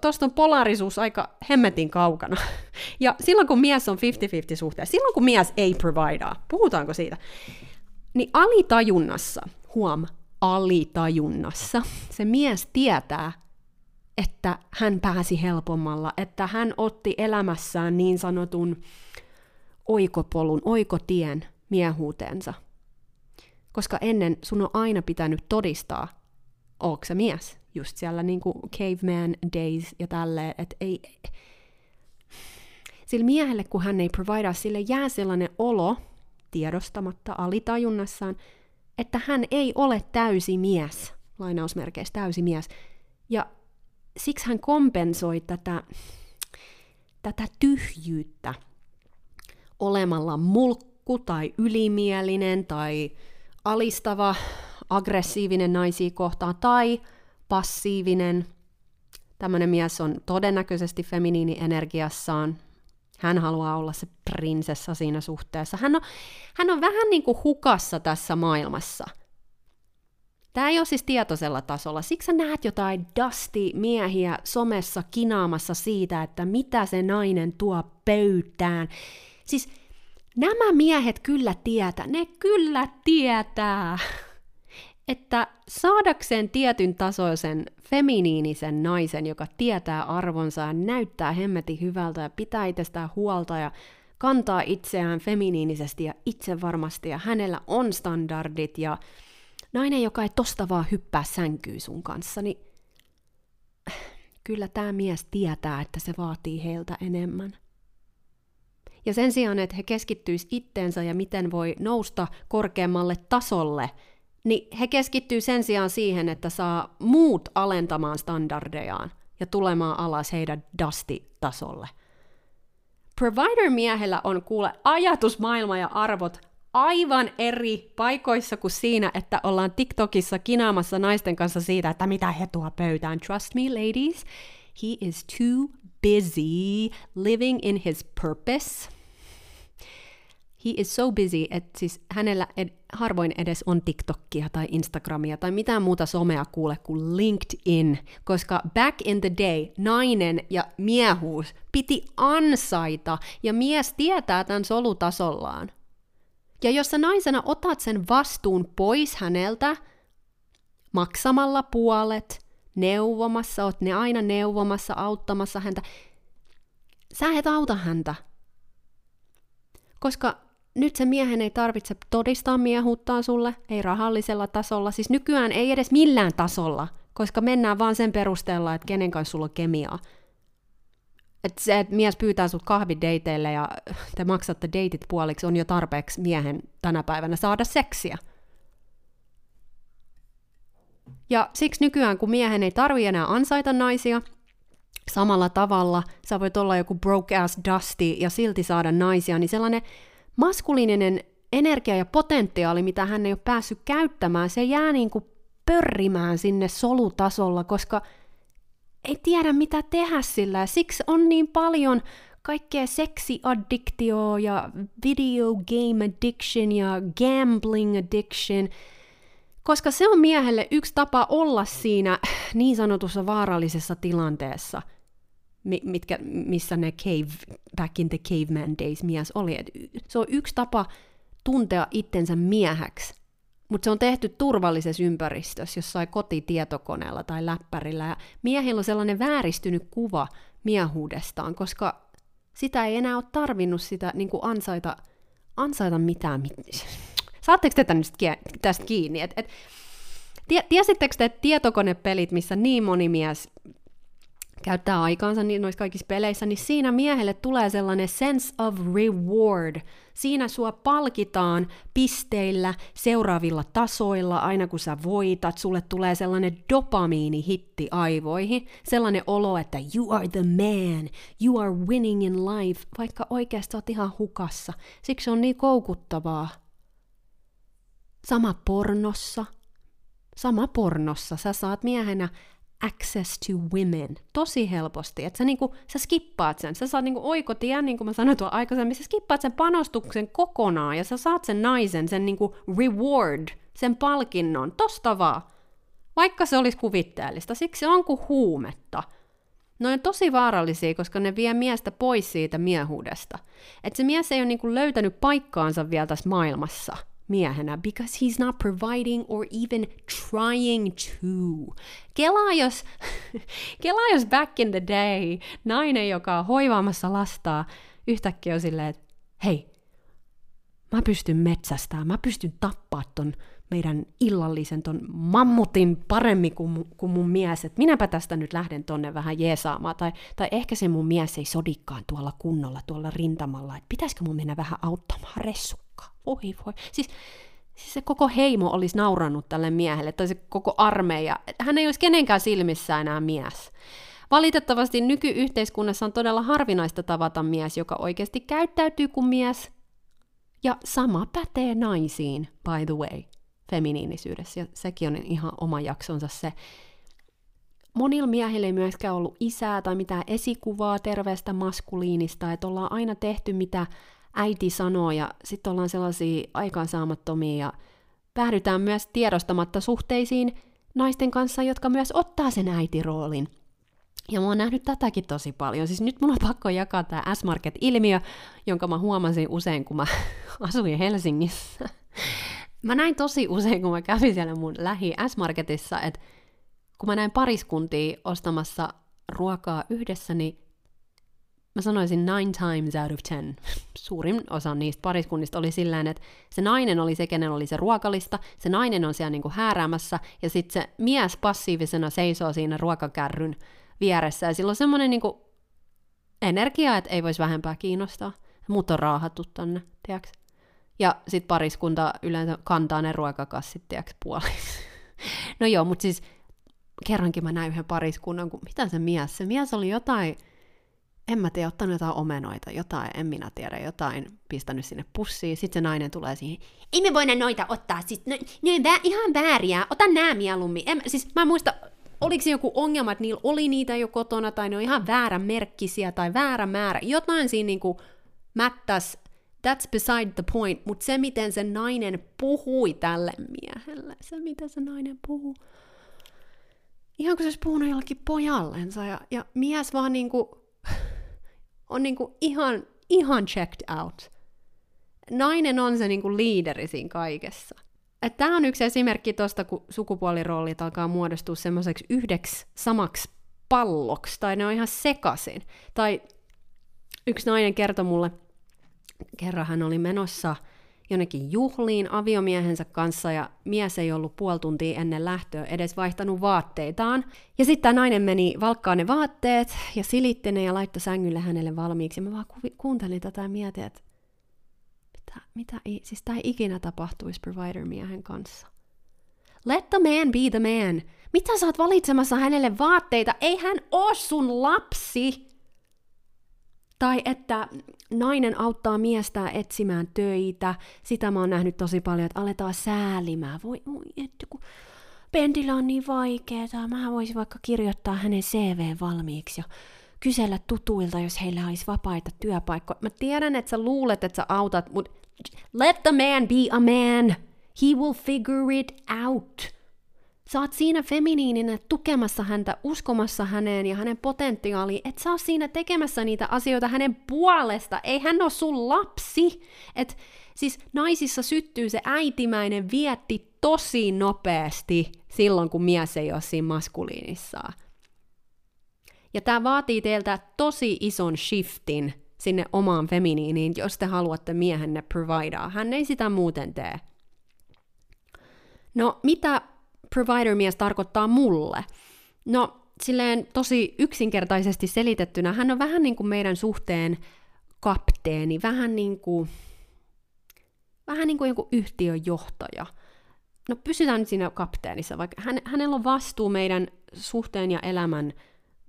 Tuosta on polarisuus aika hemmetin kaukana. <laughs> Ja silloin kun mies on 50-50 suhteessa, silloin kun mies ei providea, puhutaanko siitä, niin alitajunnassa, huom, alitajunnassa se mies tietää, että hän pääsi helpommalla, että hän otti elämässään niin sanotun oikopolun, oikotien miehuuteensa. Koska ennen sun on aina pitänyt todistaa, onko se mies, just siellä niin kuin caveman days ja tälleen, että ei, sillä miehelle, kun hän ei provida, sille jää sellainen olo tiedostamatta alitajunnassaan, että hän ei ole täysi mies, lainausmerkeissä täysi mies. Ja siksi hän kompensoi tätä, tätä tyhjyyttä olemalla mulkku tai ylimielinen tai alistava, aggressiivinen naisia kohtaan tai passiivinen. Tämmöinen mies on todennäköisesti feminiini-energiassaan, hän haluaa olla se prinsessa siinä suhteessa. Hän on, hän on vähän niin kuin hukassa tässä maailmassa. Tämä ei ole siis tietoisella tasolla. Siksi sä näet jotain dusty-miehiä somessa kinaamassa siitä, että mitä se nainen tuo pöytään. Siis nämä miehet kyllä tietää, ne kyllä tietää että saadakseen tietyn tasoisen feminiinisen naisen, joka tietää arvonsa ja näyttää hemmeti hyvältä ja pitää itsestään huolta ja kantaa itseään feminiinisesti ja itsevarmasti ja hänellä on standardit ja nainen, joka ei tosta vaan hyppää sänkyy sun kanssa, niin kyllä tämä mies tietää, että se vaatii heiltä enemmän. Ja sen sijaan, että he keskittyis itteensä ja miten voi nousta korkeammalle tasolle – niin he keskittyy sen sijaan siihen, että saa muut alentamaan standardejaan ja tulemaan alas heidän dusty-tasolle. Provider-miehellä on kuule ajatusmaailma ja arvot aivan eri paikoissa kuin siinä, että ollaan TikTokissa kinaamassa naisten kanssa siitä, että mitä he tuo pöytään. Trust me, ladies, he is too busy living in his purpose – he is so busy, että siis hänellä ed- harvoin edes on TikTokia tai Instagramia tai mitään muuta somea kuule kuin LinkedIn, koska back in the day nainen ja miehuus piti ansaita ja mies tietää tämän solutasollaan. Ja jos sä naisena otat sen vastuun pois häneltä maksamalla puolet, neuvomassa, oot ne aina neuvomassa, auttamassa häntä, sä et auta häntä. Koska nyt se miehen ei tarvitse todistaa miehuuttaan sulle, ei rahallisella tasolla, siis nykyään ei edes millään tasolla, koska mennään vaan sen perusteella, että kenen kanssa sulla on kemiaa. Että se, että mies pyytää sut kahvideiteille ja te maksatte deitit puoliksi, on jo tarpeeksi miehen tänä päivänä saada seksiä. Ja siksi nykyään, kun miehen ei tarvi enää ansaita naisia, samalla tavalla sä voit olla joku broke ass dusty ja silti saada naisia, niin sellainen maskuliininen energia ja potentiaali, mitä hän ei ole päässyt käyttämään, se jää niin kuin pörrimään sinne solutasolla, koska ei tiedä mitä tehdä sillä. Ja siksi on niin paljon kaikkea seksiaddiktioa ja video game addiction ja gambling addiction, koska se on miehelle yksi tapa olla siinä niin sanotussa vaarallisessa tilanteessa – mitkä, missä ne cave, back in the caveman days mies oli. Et se on yksi tapa tuntea itsensä miehäksi, mutta se on tehty turvallisessa ympäristössä, jossain kotitietokoneella tai läppärillä. Ja miehillä on sellainen vääristynyt kuva miehuudestaan, koska sitä ei enää ole tarvinnut sitä niin kuin ansaita, ansaita mitään. Saatteko te tästä kiinni? Et, et, tiesittekö te, että tietokonepelit, missä niin moni mies käyttää aikaansa niin noissa kaikissa peleissä, niin siinä miehelle tulee sellainen sense of reward. Siinä sua palkitaan pisteillä seuraavilla tasoilla, aina kun sä voitat, sulle tulee sellainen dopamiini-hitti aivoihin, sellainen olo, että you are the man, you are winning in life, vaikka oikeasti oot ihan hukassa. Siksi on niin koukuttavaa. Sama pornossa, sama pornossa, sä saat miehenä access to women tosi helposti, että sä, niinku, sä skippaat sen, sä saat niinku oikotien, niin kuin mä sanoin tuolla aikaisemmin, sä skippaat sen panostuksen kokonaan ja sä saat sen naisen, sen niinku reward, sen palkinnon, tosta vaan. Vaikka se olisi kuvitteellista, siksi on kuin huumetta. Ne on tosi vaarallisia, koska ne vie miestä pois siitä miehuudesta. Että se mies ei ole niinku löytänyt paikkaansa vielä tässä maailmassa – miehenä because he's not providing or even trying to. Kela jos, <laughs> kela jos back in the day nainen, joka on hoivaamassa lastaa, yhtäkkiä on silleen, että hei, mä pystyn metsästämään, mä pystyn tappaa ton meidän illallisen ton mammutin paremmin kuin, kuin mun mies, että minäpä tästä nyt lähden tonne vähän jeesaamaan, tai, tai ehkä se mun mies ei sodikkaan tuolla kunnolla, tuolla rintamalla, että pitäisikö mun mennä vähän auttamaan ressukkaa. Oi voi. Siis, siis se koko heimo olisi naurannut tälle miehelle, tai se koko armeija. Hän ei olisi kenenkään silmissä enää mies. Valitettavasti nykyyhteiskunnassa on todella harvinaista tavata mies, joka oikeasti käyttäytyy kuin mies. Ja sama pätee naisiin, by the way feminiinisyydessä, ja sekin on ihan oma jaksonsa se. Monilla miehillä ei myöskään ollut isää tai mitään esikuvaa terveestä maskuliinista, että ollaan aina tehty mitä äiti sanoo, ja sitten ollaan sellaisia aikaansaamattomia, ja päädytään myös tiedostamatta suhteisiin naisten kanssa, jotka myös ottaa sen äitiroolin. Ja mä oon nähnyt tätäkin tosi paljon. Siis nyt mun on pakko jakaa tämä S-Market-ilmiö, jonka mä huomasin usein, kun mä <laughs> asuin Helsingissä mä näin tosi usein, kun mä kävin siellä mun lähi S-Marketissa, että kun mä näin pariskuntia ostamassa ruokaa yhdessä, niin mä sanoisin nine times out of ten. Suurin osa niistä pariskunnista oli sillä että se nainen oli se, kenen oli se ruokalista, se nainen on siellä niinku hääräämässä, ja sitten se mies passiivisena seisoo siinä ruokakärryn vieressä, ja silloin semmoinen niinku energia, että ei voisi vähempää kiinnostaa. Muut on raahattu tonne, tiedätkö? Ja sitten pariskunta yleensä kantaa ne ruokakassit, tiedätkö, puoliksi. <laughs> no joo, mutta siis kerrankin mä näin yhden pariskunnan, kun mitä se mies, se mies oli jotain, en mä tiedä, ottanut jotain omenoita, jotain, en minä tiedä, jotain pistänyt sinne pussiin, sitten se nainen tulee siihen, ei me voida noita ottaa, siis ne, ne on vä- ihan vääriä, ota nää mieluummin. En, siis mä muista, oliko se joku ongelma, että niillä oli niitä jo kotona, tai ne on ihan väärä merkkisiä, tai väärä määrä, jotain siinä niinku mättäs that's beside the point, mutta se, miten se nainen puhui tälle miehelle, se, mitä se nainen puhuu, ihan kuin se olisi puhunut jollekin pojallensa, ja, ja mies vaan niinku, <laughs> on niinku ihan, ihan checked out. Nainen on se niinku liideri siinä kaikessa. Tämä on yksi esimerkki tuosta, kun sukupuoliroolit alkaa muodostua semmoiseksi yhdeksi samaksi palloksi, tai ne on ihan sekasin. Tai yksi nainen kertoi mulle, kerran hän oli menossa jonnekin juhliin aviomiehensä kanssa ja mies ei ollut puoli tuntia ennen lähtöä edes vaihtanut vaatteitaan. Ja sitten tämä nainen meni valkkaan ne vaatteet ja silitti ne ja laittoi sängylle hänelle valmiiksi. Ja mä vaan ku- kuuntelin tätä ja mietin, että mitä, mitä, siis tämä ei ikinä tapahtuisi provider-miehen kanssa. Let the man be the man. Mitä sä oot valitsemassa hänelle vaatteita? Ei hän oo sun lapsi! Tai että nainen auttaa miestä etsimään töitä. Sitä mä oon nähnyt tosi paljon, että aletaan säälimään. Voi, voi että kun Pentillä on niin vaikeaa. Mä voisin vaikka kirjoittaa hänen CV valmiiksi ja kysellä tutuilta, jos heillä olisi vapaita työpaikkoja. Mä tiedän, että sä luulet, että sä autat, mutta let the man be a man. He will figure it out. Sä oot siinä feminiininen tukemassa häntä, uskomassa häneen ja hänen potentiaaliin, et sä oot siinä tekemässä niitä asioita hänen puolesta. Ei hän ole sun lapsi. Et, siis naisissa syttyy se äitimäinen vietti tosi nopeasti silloin, kun mies ei ole siinä maskuliinissaan. Ja tämä vaatii teiltä tosi ison shiftin sinne omaan feminiiniin, jos te haluatte miehenne providea. Hän ei sitä muuten tee. No, mitä provider-mies tarkoittaa mulle? No, silleen tosi yksinkertaisesti selitettynä, hän on vähän niin kuin meidän suhteen kapteeni, vähän niin kuin, vähän niin kuin joku yhtiön johtaja. No pysytään nyt siinä kapteenissa, vaikka hän, hänellä on vastuu meidän suhteen ja elämän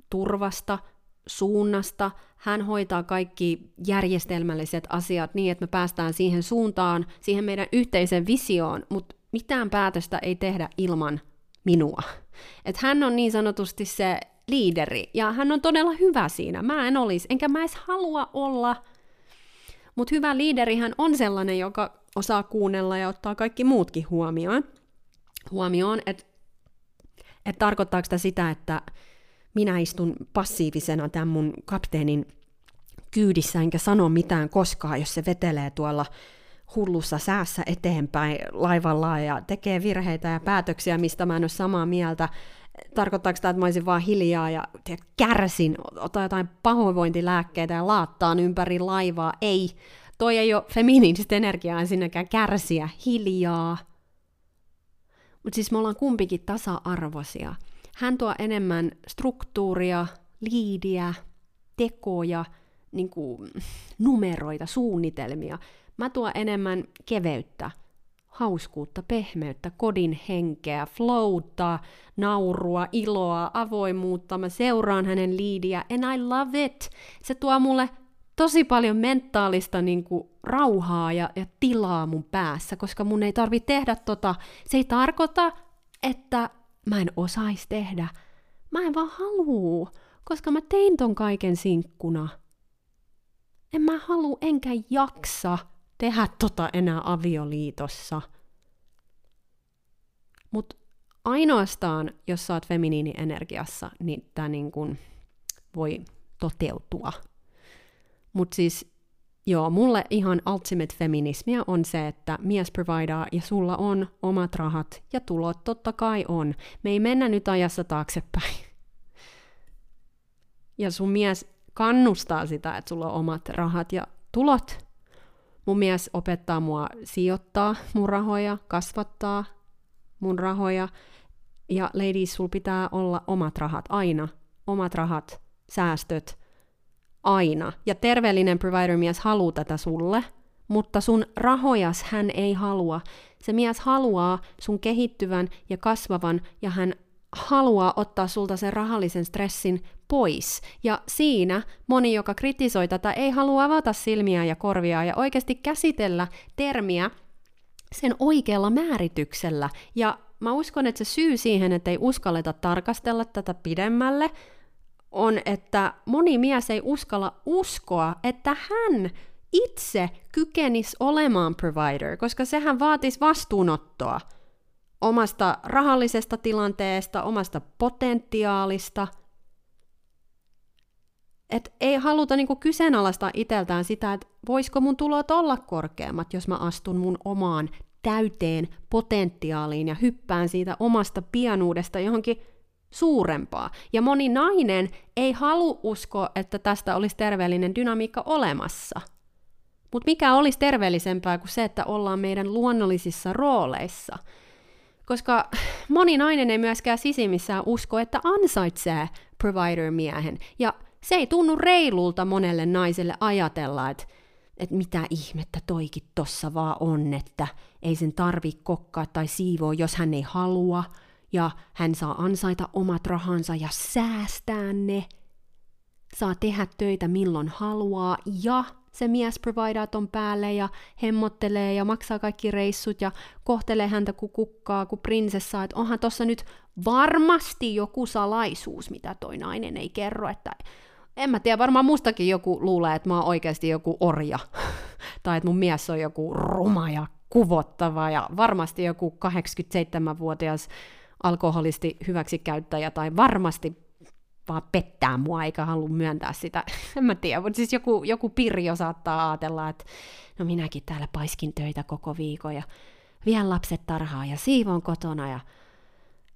turvasta, suunnasta. Hän hoitaa kaikki järjestelmälliset asiat niin, että me päästään siihen suuntaan, siihen meidän yhteiseen visioon, mutta mitään päätöstä ei tehdä ilman minua. Et hän on niin sanotusti se liideri, ja hän on todella hyvä siinä. Mä en olisi, enkä mä edes halua olla. Mutta hyvä liiderihän on sellainen, joka osaa kuunnella ja ottaa kaikki muutkin huomioon. Huomioon, että et tarkoittaako sitä sitä, että minä istun passiivisena tämän mun kapteenin kyydissä enkä sano mitään koskaan, jos se vetelee tuolla hullussa säässä eteenpäin laivalla ja tekee virheitä ja päätöksiä, mistä mä en ole samaa mieltä. Tarkoittaako sitä, että mä olisin vaan hiljaa ja tiedä, kärsin, ota jotain pahoinvointilääkkeitä ja laattaan ympäri laivaa? Ei, toi ei ole feminiinistä energiaa ensinnäkään kärsiä, hiljaa. Mutta siis me ollaan kumpikin tasa-arvoisia. Hän tuo enemmän struktuuria, liidiä, tekoja, niin kuin numeroita, suunnitelmia. Mä tuon enemmän keveyttä, hauskuutta, pehmeyttä, kodin henkeä, flowta, naurua, iloa, avoimuutta. Mä seuraan hänen liidiä and I love it. Se tuo mulle tosi paljon mentaalista niin kuin, rauhaa ja, ja tilaa mun päässä, koska mun ei tarvi tehdä tota. Se ei tarkoita, että mä en osais tehdä. Mä en vaan haluu, koska mä tein ton kaiken sinkkuna. En mä halua enkä jaksa tehdä tota enää avioliitossa. Mutta ainoastaan, jos sä oot feminiinienergiassa, niin tämä niin kun voi toteutua. Mutta siis joo, mulle ihan ultimate feminismia on se, että mies providaa ja sulla on omat rahat ja tulot totta kai on. Me ei mennä nyt ajassa taaksepäin. Ja sun mies kannustaa sitä, että sulla on omat rahat ja tulot. Mun mies opettaa mua sijoittaa mun rahoja, kasvattaa mun rahoja. Ja ladies, sul pitää olla omat rahat aina. Omat rahat, säästöt, aina. Ja terveellinen provider-mies haluaa tätä sulle, mutta sun rahojas hän ei halua. Se mies haluaa sun kehittyvän ja kasvavan ja hän haluaa ottaa sulta sen rahallisen stressin pois. Ja siinä moni, joka kritisoi tätä, ei halua avata silmiä ja korvia ja oikeasti käsitellä termiä sen oikealla määrityksellä. Ja mä uskon, että se syy siihen, että ei uskalleta tarkastella tätä pidemmälle, on, että moni mies ei uskalla uskoa, että hän itse kykenisi olemaan provider, koska sehän vaatisi vastuunottoa omasta rahallisesta tilanteesta, omasta potentiaalista. Et ei haluta niinku kyseenalaistaa itseltään sitä, että voisiko mun tulot olla korkeammat, jos mä astun mun omaan täyteen potentiaaliin ja hyppään siitä omasta pianuudesta johonkin suurempaa. Ja moni nainen ei halua uskoa, että tästä olisi terveellinen dynamiikka olemassa. Mutta mikä olisi terveellisempää kuin se, että ollaan meidän luonnollisissa rooleissa – koska moni nainen ei myöskään sisimmissään usko, että ansaitsee provider-miehen. Ja se ei tunnu reilulta monelle naiselle ajatella, että, että mitä ihmettä toikin tossa vaan on, että ei sen tarvi kokkaa tai siivoa, jos hän ei halua, ja hän saa ansaita omat rahansa ja säästää ne, saa tehdä töitä milloin haluaa, ja se mies providaa ton päälle ja hemmottelee ja maksaa kaikki reissut ja kohtelee häntä kuin kukkaa, kuin prinsessaa, että onhan tossa nyt varmasti joku salaisuus, mitä toi nainen ei kerro, että en mä tiedä, varmaan mustakin joku luulee, että mä oon oikeasti joku orja, <laughs> tai että mun mies on joku ruma ja kuvottava, ja varmasti joku 87-vuotias alkoholisti hyväksikäyttäjä, tai varmasti vaan pettää mua eikä halua myöntää sitä. <laughs> en mä tiedä, mutta siis joku, joku Pirjo saattaa ajatella, että no minäkin täällä paiskin töitä koko viikon ja vien lapset tarhaa ja siivon kotona ja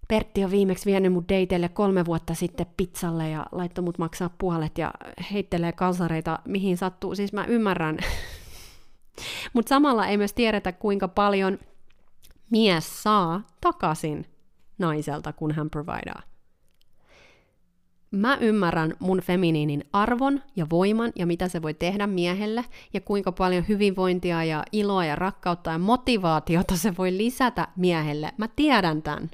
Pertti on viimeksi vienyt mut dateille kolme vuotta sitten pizzalle ja laittoi mut maksaa puolet ja heittelee kalsareita mihin sattuu. Siis mä ymmärrän. <laughs> Mutta samalla ei myös tiedetä, kuinka paljon mies saa takaisin naiselta, kun hän providaa. Mä ymmärrän mun feminiinin arvon ja voiman ja mitä se voi tehdä miehelle ja kuinka paljon hyvinvointia ja iloa ja rakkautta ja motivaatiota se voi lisätä miehelle. Mä tiedän tämän.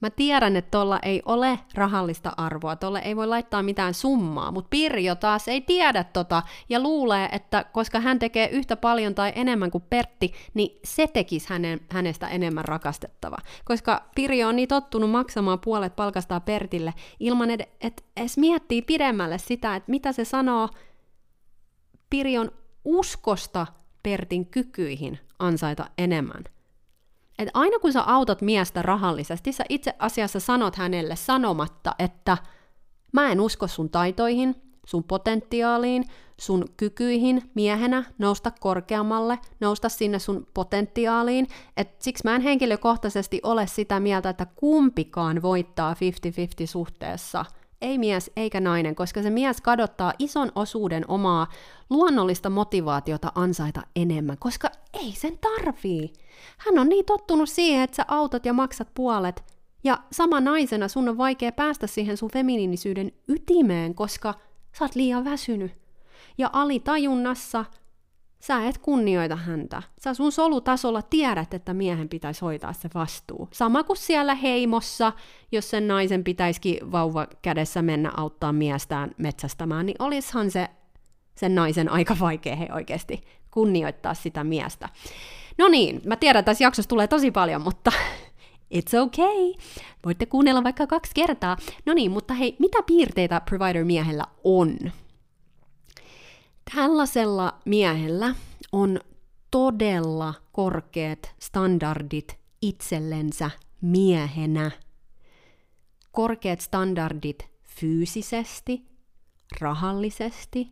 Mä tiedän, että tuolla ei ole rahallista arvoa, tuolle ei voi laittaa mitään summaa, mutta Pirjo taas ei tiedä tota ja luulee, että koska hän tekee yhtä paljon tai enemmän kuin Pertti, niin se tekisi hänen, hänestä enemmän rakastettava. Koska Pirjo on niin tottunut maksamaan puolet palkastaa Pertille ilman, että et edes miettii pidemmälle sitä, että mitä se sanoo Pirjon uskosta Pertin kykyihin ansaita enemmän – että aina kun sä autat miestä rahallisesti, sä itse asiassa sanot hänelle sanomatta, että mä en usko sun taitoihin, sun potentiaaliin, sun kykyihin miehenä nousta korkeammalle, nousta sinne sun potentiaaliin. Et siksi mä en henkilökohtaisesti ole sitä mieltä, että kumpikaan voittaa 50-50 suhteessa – ei mies eikä nainen, koska se mies kadottaa ison osuuden omaa luonnollista motivaatiota ansaita enemmän, koska ei sen tarvii. Hän on niin tottunut siihen, että sä autot ja maksat puolet, ja sama naisena sun on vaikea päästä siihen sun feminiinisyyden ytimeen, koska sä oot liian väsynyt. Ja alitajunnassa Sä et kunnioita häntä. Sä sun solutasolla tiedät, että miehen pitäisi hoitaa se vastuu. Sama kuin siellä heimossa, jos sen naisen pitäisikin vauva kädessä mennä auttaa miestään metsästämään, niin olishan se sen naisen aika vaikea he oikeasti kunnioittaa sitä miestä. No niin, mä tiedän, että tässä jaksossa tulee tosi paljon, mutta <laughs> it's okay. Voitte kuunnella vaikka kaksi kertaa. No niin, mutta hei, mitä piirteitä provider-miehellä on? Tällaisella miehellä on todella korkeat standardit itsellensä miehenä. Korkeat standardit fyysisesti, rahallisesti,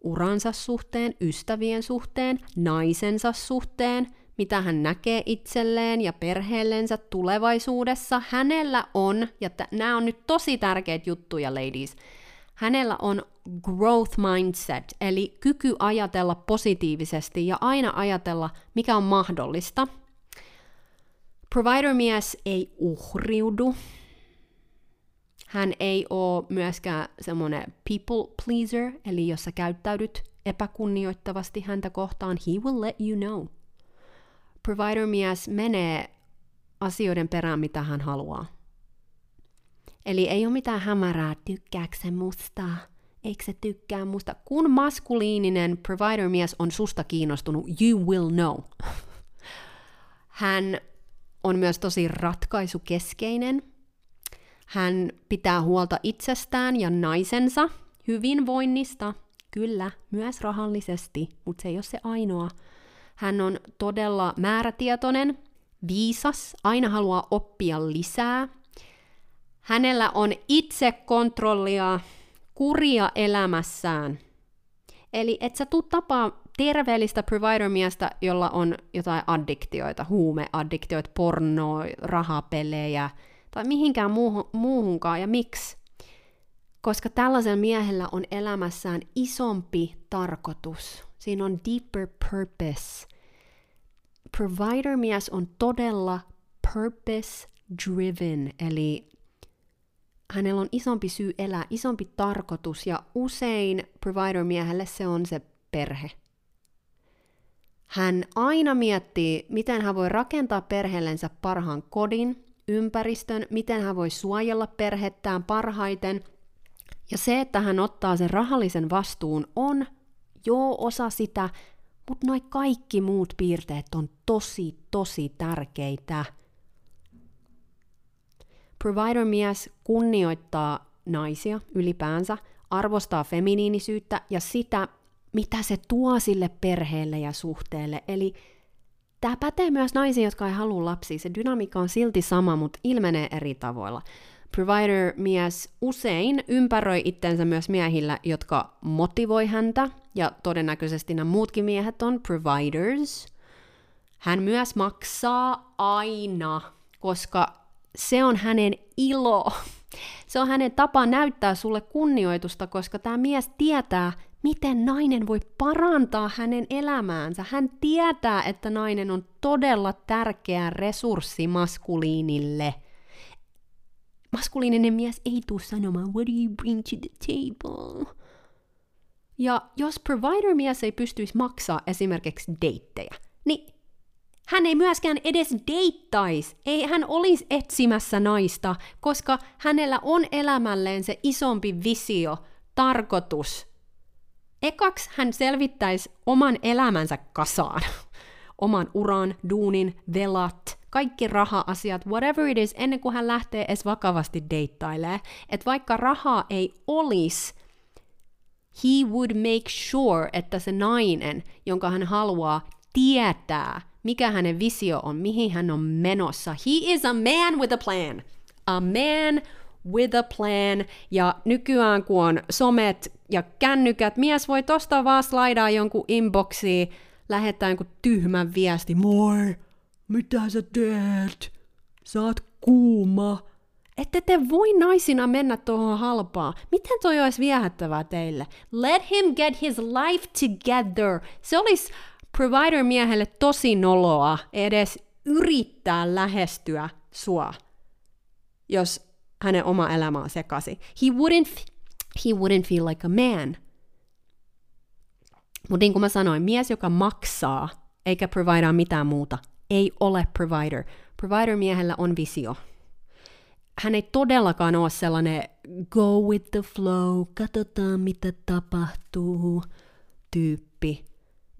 uransa suhteen, ystävien suhteen, naisensa suhteen, mitä hän näkee itselleen ja perheellensä tulevaisuudessa. Hänellä on, ja t- nämä on nyt tosi tärkeitä juttuja, ladies, hänellä on growth mindset, eli kyky ajatella positiivisesti ja aina ajatella, mikä on mahdollista. Provider-mies ei uhriudu. Hän ei ole myöskään semmoinen people pleaser, eli jos sä käyttäydyt epäkunnioittavasti häntä kohtaan, he will let you know. Provider-mies menee asioiden perään, mitä hän haluaa. Eli ei ole mitään hämärää, tykkääkö se musta, eikö se tykkää musta. Kun maskuliininen provider-mies on susta kiinnostunut, you will know. <laughs> Hän on myös tosi ratkaisukeskeinen. Hän pitää huolta itsestään ja naisensa hyvinvoinnista, kyllä, myös rahallisesti, mutta se ei ole se ainoa. Hän on todella määrätietoinen, viisas, aina haluaa oppia lisää, Hänellä on itsekontrollia, kuria elämässään. Eli et sä tuu tapaa terveellistä provider-miestä, jolla on jotain addiktioita, huumeaddiktioita, pornoa, rahapelejä tai mihinkään muuhun, muuhunkaan. Ja miksi? Koska tällaisella miehellä on elämässään isompi tarkoitus. Siinä on deeper purpose. Provider-mies on todella purpose driven, eli hänellä on isompi syy elää, isompi tarkoitus ja usein provider-miehelle se on se perhe. Hän aina miettii, miten hän voi rakentaa perheellensä parhaan kodin, ympäristön, miten hän voi suojella perhettään parhaiten. Ja se, että hän ottaa sen rahallisen vastuun, on jo osa sitä, mutta noin kaikki muut piirteet on tosi, tosi tärkeitä – Provider-mies kunnioittaa naisia ylipäänsä, arvostaa feminiinisyyttä ja sitä, mitä se tuo sille perheelle ja suhteelle. Eli tämä pätee myös naisiin, jotka ei halua lapsia. Se dynamiikka on silti sama, mutta ilmenee eri tavoilla. Provider-mies usein ympäröi itsensä myös miehillä, jotka motivoi häntä, ja todennäköisesti nämä muutkin miehet on providers. Hän myös maksaa aina, koska se on hänen ilo. <laughs> Se on hänen tapa näyttää sulle kunnioitusta, koska tämä mies tietää, miten nainen voi parantaa hänen elämäänsä. Hän tietää, että nainen on todella tärkeä resurssi maskuliinille. Maskuliininen mies ei tule sanomaan, what do you bring to the table? Ja jos provider-mies ei pystyisi maksaa esimerkiksi deittejä, niin hän ei myöskään edes deittaisi, ei hän olisi etsimässä naista, koska hänellä on elämälleen se isompi visio, tarkoitus. Ekaksi hän selvittäisi oman elämänsä kasaan. Oman uran, duunin, velat, kaikki raha-asiat, whatever it is, ennen kuin hän lähtee edes vakavasti deittailee. Että vaikka rahaa ei olisi, he would make sure, että se nainen, jonka hän haluaa, tietää, mikä hänen visio on, mihin hän on menossa. He is a man with a plan. A man with a plan. Ja nykyään kun on somet ja kännykät, mies voi tosta vaan slaidaa jonkun inboxiin, lähettää jonkun tyhmän viesti. Moi, mitä sä teet? Sä oot kuuma. Ette te voi naisina mennä tuohon halpaa. Miten toi olisi viehättävää teille? Let him get his life together. Se olisi provider-miehelle tosi noloa edes yrittää lähestyä sua, jos hänen oma elämä on sekasi. He wouldn't, he wouldn't feel like a man. Mutta niin kuin mä sanoin, mies, joka maksaa eikä providea mitään muuta, ei ole provider. Provider-miehellä on visio. Hän ei todellakaan ole sellainen go with the flow, katsotaan mitä tapahtuu tyyppi,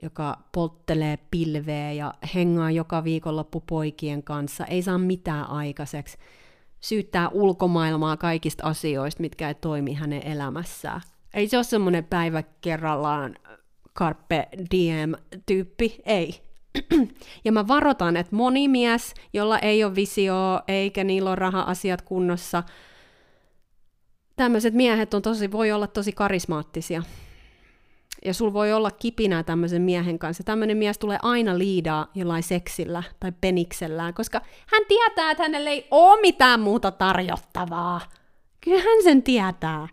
joka polttelee pilveä ja hengaa joka viikonloppu poikien kanssa, ei saa mitään aikaiseksi, syyttää ulkomaailmaa kaikista asioista, mitkä ei toimi hänen elämässään. Ei se ole semmoinen päivä kerrallaan carpe diem-tyyppi, ei. <clears throat> ja mä varoitan, että moni mies, jolla ei ole visio eikä niillä ole raha-asiat kunnossa, tämmöiset miehet on tosi, voi olla tosi karismaattisia ja sul voi olla kipinää tämmöisen miehen kanssa. Tämmöinen mies tulee aina liidaa jollain seksillä tai peniksellään, koska hän tietää, että hänellä ei ole mitään muuta tarjottavaa. Kyllä hän sen tietää.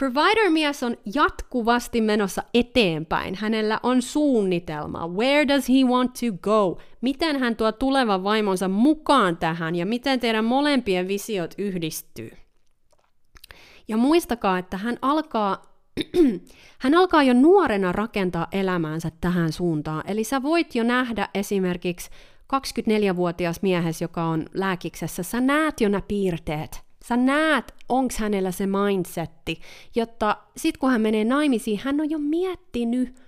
Provider-mies on jatkuvasti menossa eteenpäin. Hänellä on suunnitelma. Where does he want to go? Miten hän tuo tulevan vaimonsa mukaan tähän ja miten teidän molempien visiot yhdistyy? Ja muistakaa, että hän alkaa <clears throat> hän alkaa jo nuorena rakentaa elämäänsä tähän suuntaan. Eli sä voit jo nähdä esimerkiksi 24-vuotias miehes, joka on lääkiksessä, sä näet jo nämä piirteet. Sä näet, onko hänellä se mindsetti, jotta sit kun hän menee naimisiin, hän on jo miettinyt,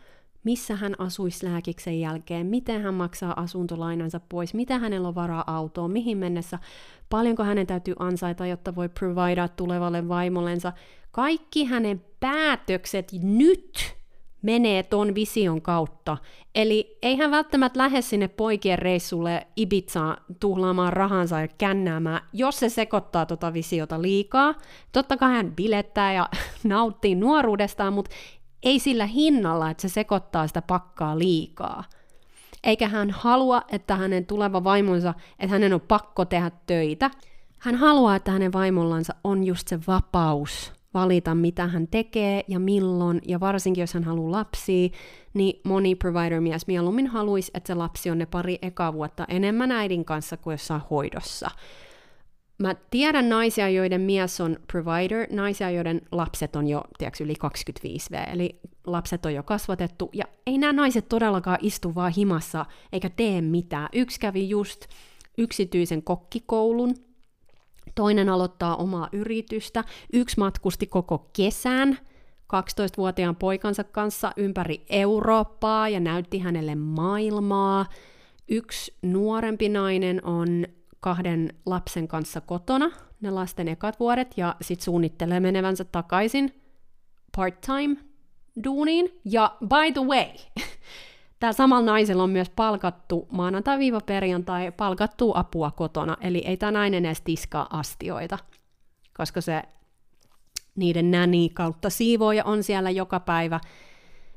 missä hän asuisi lääkiksen jälkeen, miten hän maksaa asuntolainansa pois, mitä hänellä on varaa autoon, mihin mennessä, paljonko hänen täytyy ansaita, jotta voi providea tulevalle vaimollensa. Kaikki hänen päätökset nyt menee ton vision kautta. Eli ei hän välttämättä lähde sinne poikien reissulle Ibizaan tuhlaamaan rahansa ja kännäämään, jos se sekoittaa tota visiota liikaa. Totta kai hän bilettää ja <laughs> nauttii nuoruudestaan, mutta ei sillä hinnalla, että se sekoittaa sitä pakkaa liikaa. Eikä hän halua, että hänen tuleva vaimonsa, että hänen on pakko tehdä töitä. Hän haluaa, että hänen vaimollansa on just se vapaus valita, mitä hän tekee ja milloin, ja varsinkin jos hän haluaa lapsia, niin moni provider-mies mieluummin haluaisi, että se lapsi on ne pari ekaa vuotta enemmän äidin kanssa kuin jossain hoidossa. Mä tiedän naisia, joiden mies on provider, naisia, joiden lapset on jo, tiedätkö, yli 25V, eli lapset on jo kasvatettu, ja ei nämä naiset todellakaan istu vaan himassa eikä tee mitään. Yksi kävi just yksityisen kokkikoulun, toinen aloittaa omaa yritystä, yksi matkusti koko kesän 12-vuotiaan poikansa kanssa ympäri Eurooppaa ja näytti hänelle maailmaa. Yksi nuorempi nainen on kahden lapsen kanssa kotona, ne lasten ekat vuodet, ja sitten suunnittelee menevänsä takaisin part-time duuniin. Ja by the way, <laughs> Tällä samalla naisella on myös palkattu maanantai-perjantai palkattu apua kotona, eli ei tämä nainen edes tiskaa astioita, koska se niiden näni kautta siivooja on siellä joka päivä.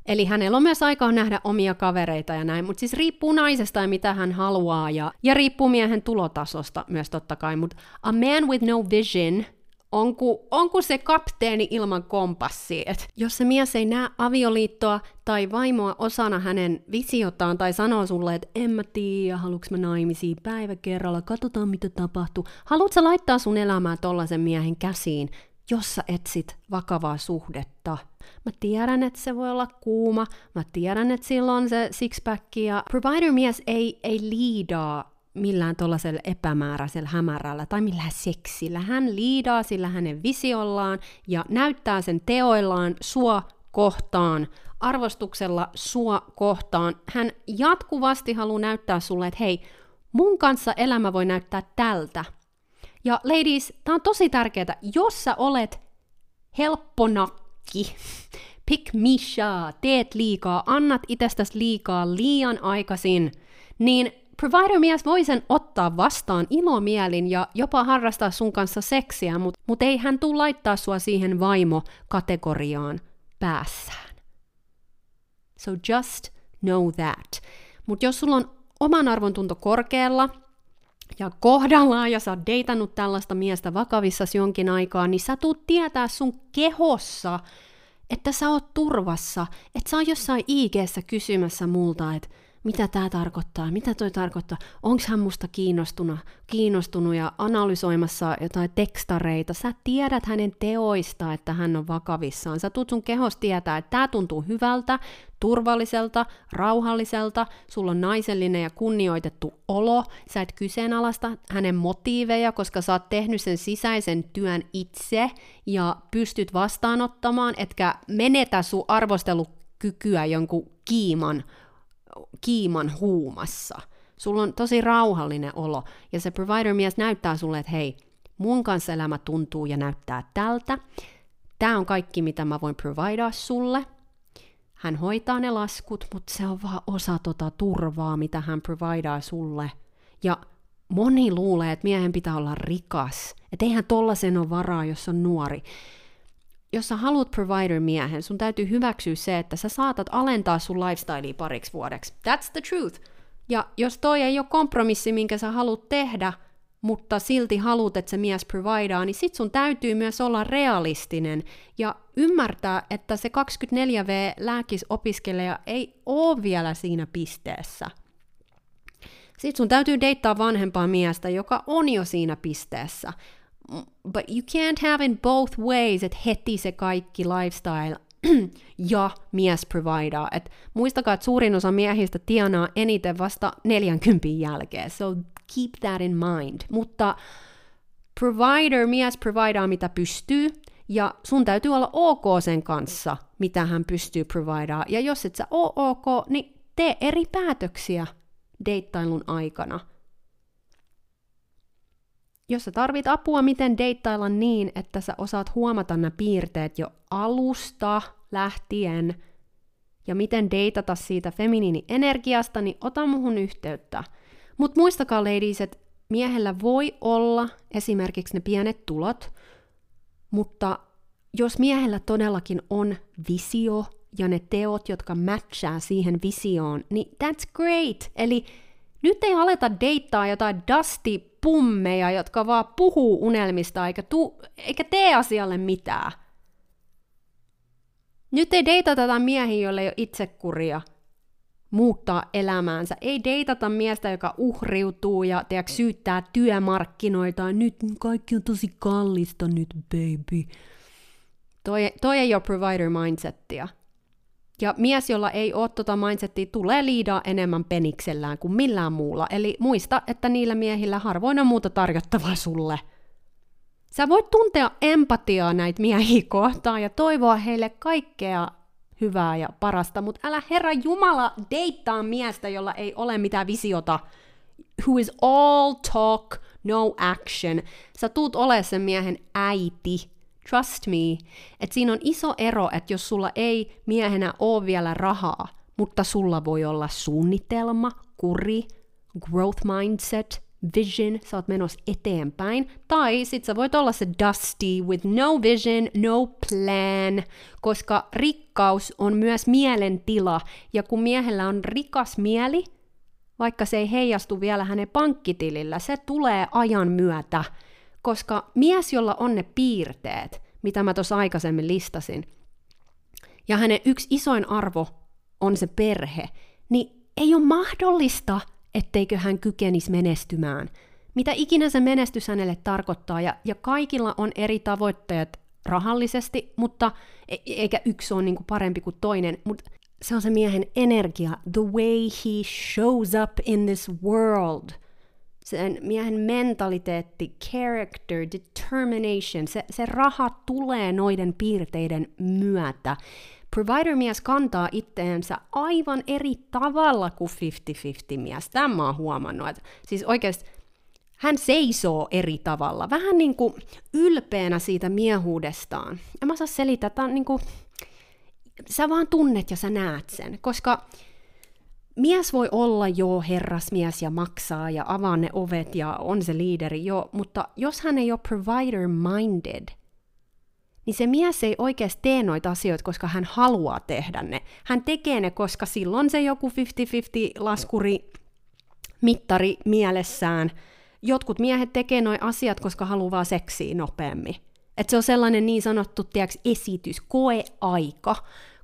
Eli hänellä on myös aikaa nähdä omia kavereita ja näin, mutta siis riippuu naisesta ja mitä hän haluaa, ja, ja riippuu miehen tulotasosta myös totta kai, mutta a man with no vision on kuin, on kuin se kapteeni ilman kompassia. Et jos se mies ei näe avioliittoa tai vaimoa osana hänen visiotaan tai sanoo sulle, että en mä tiedä, haluuks mä naimisiin päivä kerralla, katsotaan mitä tapahtuu. Haluatko laittaa sun elämää tollasen miehen käsiin, jos sä etsit vakavaa suhdetta? Mä tiedän, että se voi olla kuuma, mä tiedän, että silloin se sixpack ja provider-mies ei, ei liidaa millään tuollaisella epämääräisellä hämärällä tai millään seksillä. Hän liidaa sillä hänen visiollaan ja näyttää sen teoillaan sua kohtaan, arvostuksella sua kohtaan. Hän jatkuvasti haluaa näyttää sulle, että hei, mun kanssa elämä voi näyttää tältä. Ja ladies, tää on tosi tärkeää, jos sä olet helpponakki, <laughs> pick Misha, teet liikaa, annat itsestäsi liikaa liian aikaisin, niin provider-mies voi sen ottaa vastaan ilomielin ja jopa harrastaa sun kanssa seksiä, mutta mut ei hän tule laittaa sua siihen vaimo-kategoriaan päässään. So just know that. Mutta jos sulla on oman arvon tunto korkealla ja kohdallaan ja sä oot deitannut tällaista miestä vakavissasi jonkin aikaa, niin sä tuut tietää sun kehossa, että sä oot turvassa, että sä oot jossain ig kysymässä multa, että mitä tämä tarkoittaa, mitä toi tarkoittaa, onko hän musta kiinnostunut, kiinnostunut ja analysoimassa jotain tekstareita. Sä tiedät hänen teoista, että hän on vakavissaan. Sä tuut sun kehos tietää, että tämä tuntuu hyvältä, turvalliselta, rauhalliselta, sulla on naisellinen ja kunnioitettu olo, sä et kyseenalaista hänen motiiveja, koska sä oot tehnyt sen sisäisen työn itse ja pystyt vastaanottamaan, etkä menetä sun arvostelukykyä jonkun kiiman kiiman huumassa. Sulla on tosi rauhallinen olo, ja se provider-mies näyttää sulle, että hei, mun kanssa elämä tuntuu ja näyttää tältä. Tämä on kaikki, mitä mä voin providea sulle. Hän hoitaa ne laskut, mutta se on vaan osa tota turvaa, mitä hän providaa sulle. Ja moni luulee, että miehen pitää olla rikas. Että eihän tollasen ole varaa, jos on nuori jos sä haluat provider-miehen, sun täytyy hyväksyä se, että sä saatat alentaa sun lifestylea pariksi vuodeksi. That's the truth. Ja jos toi ei ole kompromissi, minkä sä haluat tehdä, mutta silti haluat, että se mies providaa, niin sit sun täytyy myös olla realistinen ja ymmärtää, että se 24V-lääkisopiskelija ei ole vielä siinä pisteessä. Sitten sun täytyy deittaa vanhempaa miestä, joka on jo siinä pisteessä but you can't have in both ways, että heti se kaikki lifestyle <clears throat> ja mies providaa. Et muistakaa, että suurin osa miehistä tienaa eniten vasta 40 jälkeen, so keep that in mind. Mutta provider, mies providaa mitä pystyy, ja sun täytyy olla ok sen kanssa, mitä hän pystyy providaa. Ja jos et sä oo ok, niin tee eri päätöksiä deittailun aikana – jos sä tarvit apua, miten deittailla niin, että sä osaat huomata nämä piirteet jo alusta lähtien, ja miten deitata siitä feminiini-energiasta, niin ota muhun yhteyttä. Mutta muistakaa, ladies, että miehellä voi olla esimerkiksi ne pienet tulot, mutta jos miehellä todellakin on visio ja ne teot, jotka matchaa siihen visioon, niin that's great. Eli nyt ei aleta deittaa jotain dusty pummeja, jotka vaan puhuu unelmista eikä, tu- eikä tee asialle mitään. Nyt ei deitata tätä miehiä, joille ei ole itsekuria muuttaa elämäänsä. Ei deitata miestä, joka uhriutuu ja tiedätkö, syyttää työmarkkinoita. Nyt kaikki on tosi kallista nyt, baby. Toi, toi ei ole provider mindsettia. Ja mies, jolla ei ole tota mindsettia, tulee liidaa enemmän peniksellään kuin millään muulla. Eli muista, että niillä miehillä harvoin on muuta tarjottavaa sulle. Sä voit tuntea empatiaa näitä miehiä kohtaan ja toivoa heille kaikkea hyvää ja parasta, mutta älä herra Jumala deittaa miestä, jolla ei ole mitään visiota. Who is all talk, no action. Sä tuut ole sen miehen äiti Trust me, että siinä on iso ero, että jos sulla ei miehenä ole vielä rahaa, mutta sulla voi olla suunnitelma, kuri, growth mindset, vision, sä oot menossa eteenpäin, tai sit sä voit olla se dusty with no vision, no plan, koska rikkaus on myös mielentila, ja kun miehellä on rikas mieli, vaikka se ei heijastu vielä hänen pankkitilillä, se tulee ajan myötä, koska mies, jolla on ne piirteet, mitä mä tuossa aikaisemmin listasin, ja hänen yksi isoin arvo on se perhe, niin ei ole mahdollista, etteikö hän kykenisi menestymään. Mitä ikinä se menestys hänelle tarkoittaa, ja, ja kaikilla on eri tavoitteet rahallisesti, mutta e, eikä yksi ole niinku parempi kuin toinen, mutta se on se miehen energia, the way he shows up in this world. Sen miehen mentaliteetti, character, determination, se, se raha tulee noiden piirteiden myötä. Provider-mies kantaa itteensä aivan eri tavalla kuin 50-50-mies. Tämä mä oon huomannut. Että siis oikeasti hän seisoo eri tavalla, vähän niin kuin ylpeänä siitä miehuudestaan. Ja mä saa selittää, että niin kuin, sä vaan tunnet ja sä näet sen, koska mies voi olla jo herrasmies ja maksaa ja avaa ne ovet ja on se liideri jo, mutta jos hän ei ole provider-minded – niin se mies ei oikeasti tee noita asioita, koska hän haluaa tehdä ne. Hän tekee ne, koska silloin se joku 50-50 laskuri mittari mielessään. Jotkut miehet tekee noin asiat, koska haluaa seksiä nopeammin. Et se on sellainen niin sanottu tiiäks, esitys, koeaika,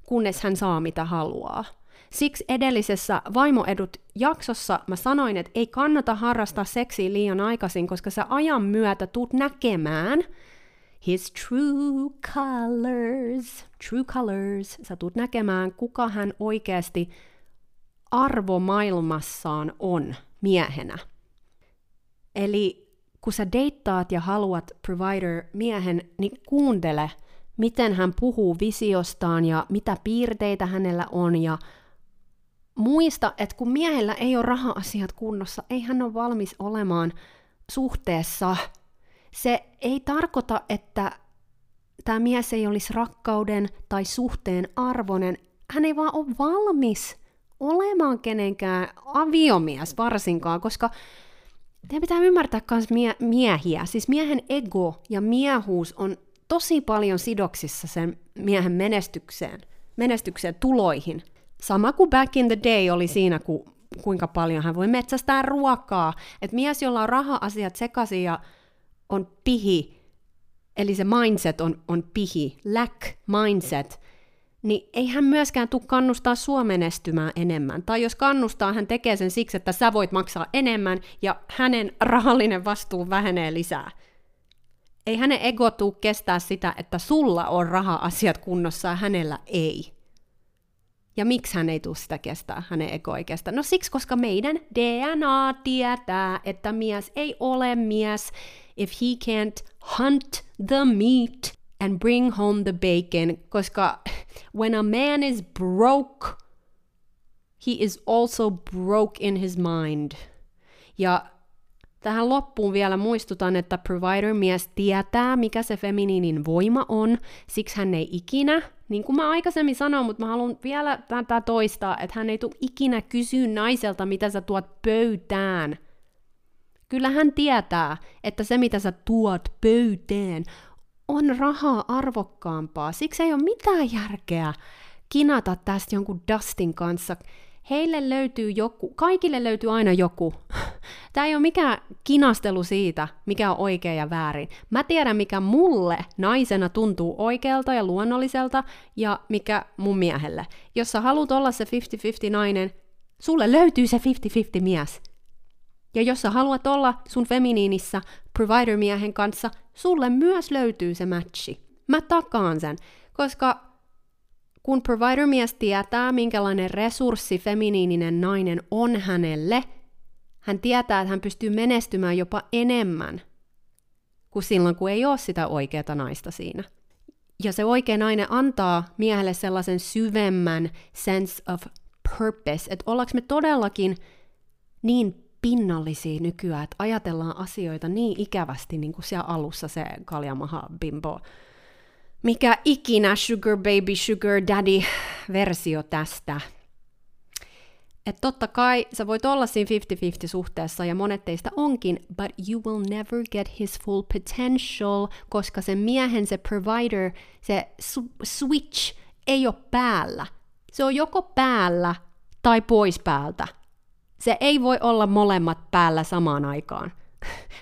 kunnes hän saa mitä haluaa. Siksi edellisessä Vaimoedut jaksossa mä sanoin, että ei kannata harrastaa seksiä liian aikaisin, koska sä ajan myötä tuut näkemään, his true colors. True colors. Sä tulet näkemään, kuka hän oikeasti arvomaailmassaan on miehenä. Eli kun sä deittaat ja haluat provider-miehen, niin kuuntele, miten hän puhuu visiostaan ja mitä piirteitä hänellä on ja muista, että kun miehellä ei ole raha-asiat kunnossa, ei hän ole valmis olemaan suhteessa se ei tarkoita, että tämä mies ei olisi rakkauden tai suhteen arvoinen. Hän ei vaan ole valmis olemaan kenenkään aviomies varsinkaan, koska teidän pitää ymmärtää myös mie- miehiä. Siis miehen ego ja miehuus on tosi paljon sidoksissa sen miehen menestykseen, menestykseen tuloihin. Sama kuin back in the day oli siinä, kun kuinka paljon hän voi metsästää ruokaa. Että mies, jolla on raha-asiat sekaisin ja on pihi, eli se mindset on, on pihi, lack mindset, niin ei hän myöskään tule kannustaa sua menestymään enemmän. Tai jos kannustaa, hän tekee sen siksi, että sä voit maksaa enemmän ja hänen rahallinen vastuu vähenee lisää. Ei hänen ego tuu kestää sitä, että sulla on raha-asiat kunnossa ja hänellä ei. Ja miksi hän ei tule sitä kestää, hänen ego ei kestä? No siksi, koska meidän DNA tietää, että mies ei ole mies, if he can't hunt the meat and bring home the bacon, koska when a man is broke, he is also broke in his mind. Ja tähän loppuun vielä muistutan, että provider-mies tietää, mikä se feminiinin voima on, siksi hän ei ikinä, niin kuin mä aikaisemmin sanoin, mutta mä haluan vielä tätä toistaa, että hän ei tule ikinä kysyä naiselta, mitä sä tuot pöytään – Kyllä hän tietää, että se mitä sä tuot pöyteen on rahaa arvokkaampaa. Siksi ei ole mitään järkeä kinata tästä jonkun Dustin kanssa. Heille löytyy joku, kaikille löytyy aina joku. <laughs> Tämä ei ole mikään kinastelu siitä, mikä on oikea ja väärin. Mä tiedän, mikä mulle naisena tuntuu oikealta ja luonnolliselta ja mikä mun miehelle. Jos sä haluat olla se 50-50 nainen, sulle löytyy se 50-50 mies. Ja jos sä haluat olla sun feminiinissa provider-miehen kanssa, sulle myös löytyy se matchi. Mä takaan sen, koska kun provider-mies tietää, minkälainen resurssi feminiininen nainen on hänelle, hän tietää, että hän pystyy menestymään jopa enemmän kuin silloin, kun ei ole sitä oikeaa naista siinä. Ja se oikea nainen antaa miehelle sellaisen syvemmän sense of purpose, että ollaanko me todellakin niin pinnallisia nykyään, että ajatellaan asioita niin ikävästi, niin kuin siellä alussa se kaljamaha bimbo. Mikä ikinä sugar baby, sugar daddy versio tästä. että totta kai sä voit olla siinä 50-50 suhteessa ja monet teistä onkin, but you will never get his full potential, koska se miehen, se provider, se switch ei ole päällä. Se on joko päällä tai pois päältä. Se ei voi olla molemmat päällä samaan aikaan.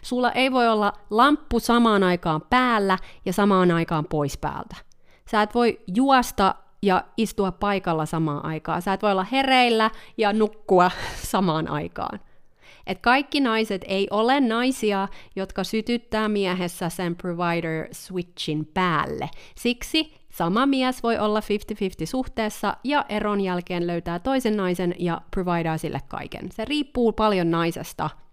Sulla ei voi olla lamppu samaan aikaan päällä ja samaan aikaan pois päältä. Sä et voi juosta ja istua paikalla samaan aikaan. Sä et voi olla hereillä ja nukkua <laughs> samaan aikaan. Et kaikki naiset ei ole naisia, jotka sytyttää miehessä sen provider switchin päälle. Siksi sama mies voi olla 50-50 suhteessa ja eron jälkeen löytää toisen naisen ja providaa sille kaiken. Se riippuu paljon naisesta –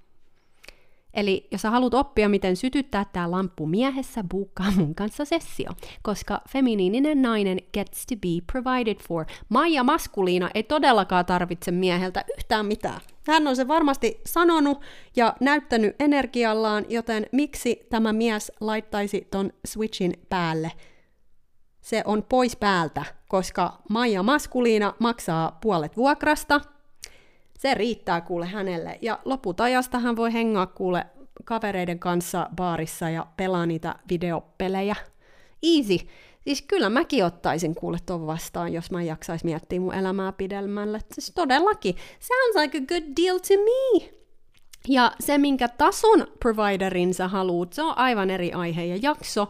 Eli jos sä haluat oppia, miten sytyttää tämä lamppu miehessä, buukkaa mun kanssa sessio, koska feminiininen nainen gets to be provided for. Maija maskuliina ei todellakaan tarvitse mieheltä yhtään mitään. Hän on se varmasti sanonut ja näyttänyt energiallaan, joten miksi tämä mies laittaisi ton switchin päälle? Se on pois päältä, koska Maija maskuliina maksaa puolet vuokrasta, se riittää kuule hänelle. Ja loput ajasta hän voi hengaa kuule kavereiden kanssa baarissa ja pelaa niitä videopelejä. Easy. Siis kyllä mäkin ottaisin kuule ton vastaan, jos mä jaksais miettiä mun elämää pidemmälle. Siis todellakin. Sounds like a good deal to me. Ja se, minkä tason providerin sä haluut, se on aivan eri aihe ja jakso.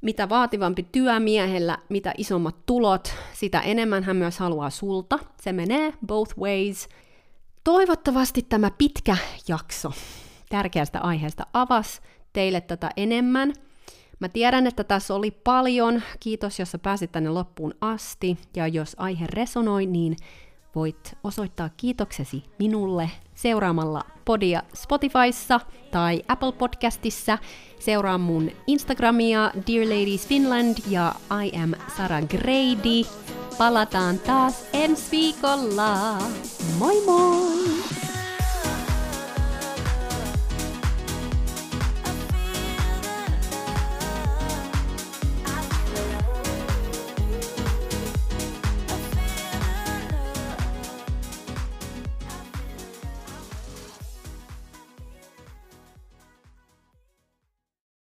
Mitä vaativampi työ miehellä, mitä isommat tulot, sitä enemmän hän myös haluaa sulta. Se menee both ways. Toivottavasti tämä pitkä jakso tärkeästä aiheesta avas teille tätä enemmän. Mä tiedän, että tässä oli paljon. Kiitos, jos sä pääsit tänne loppuun asti. Ja jos aihe resonoi, niin voit osoittaa kiitoksesi minulle seuraamalla podia Spotifyssa tai Apple Podcastissa. Seuraa mun Instagramia Dear Ladies Finland ja I am Sara Grady. Palataan taas ensi viikolla. Moi moi!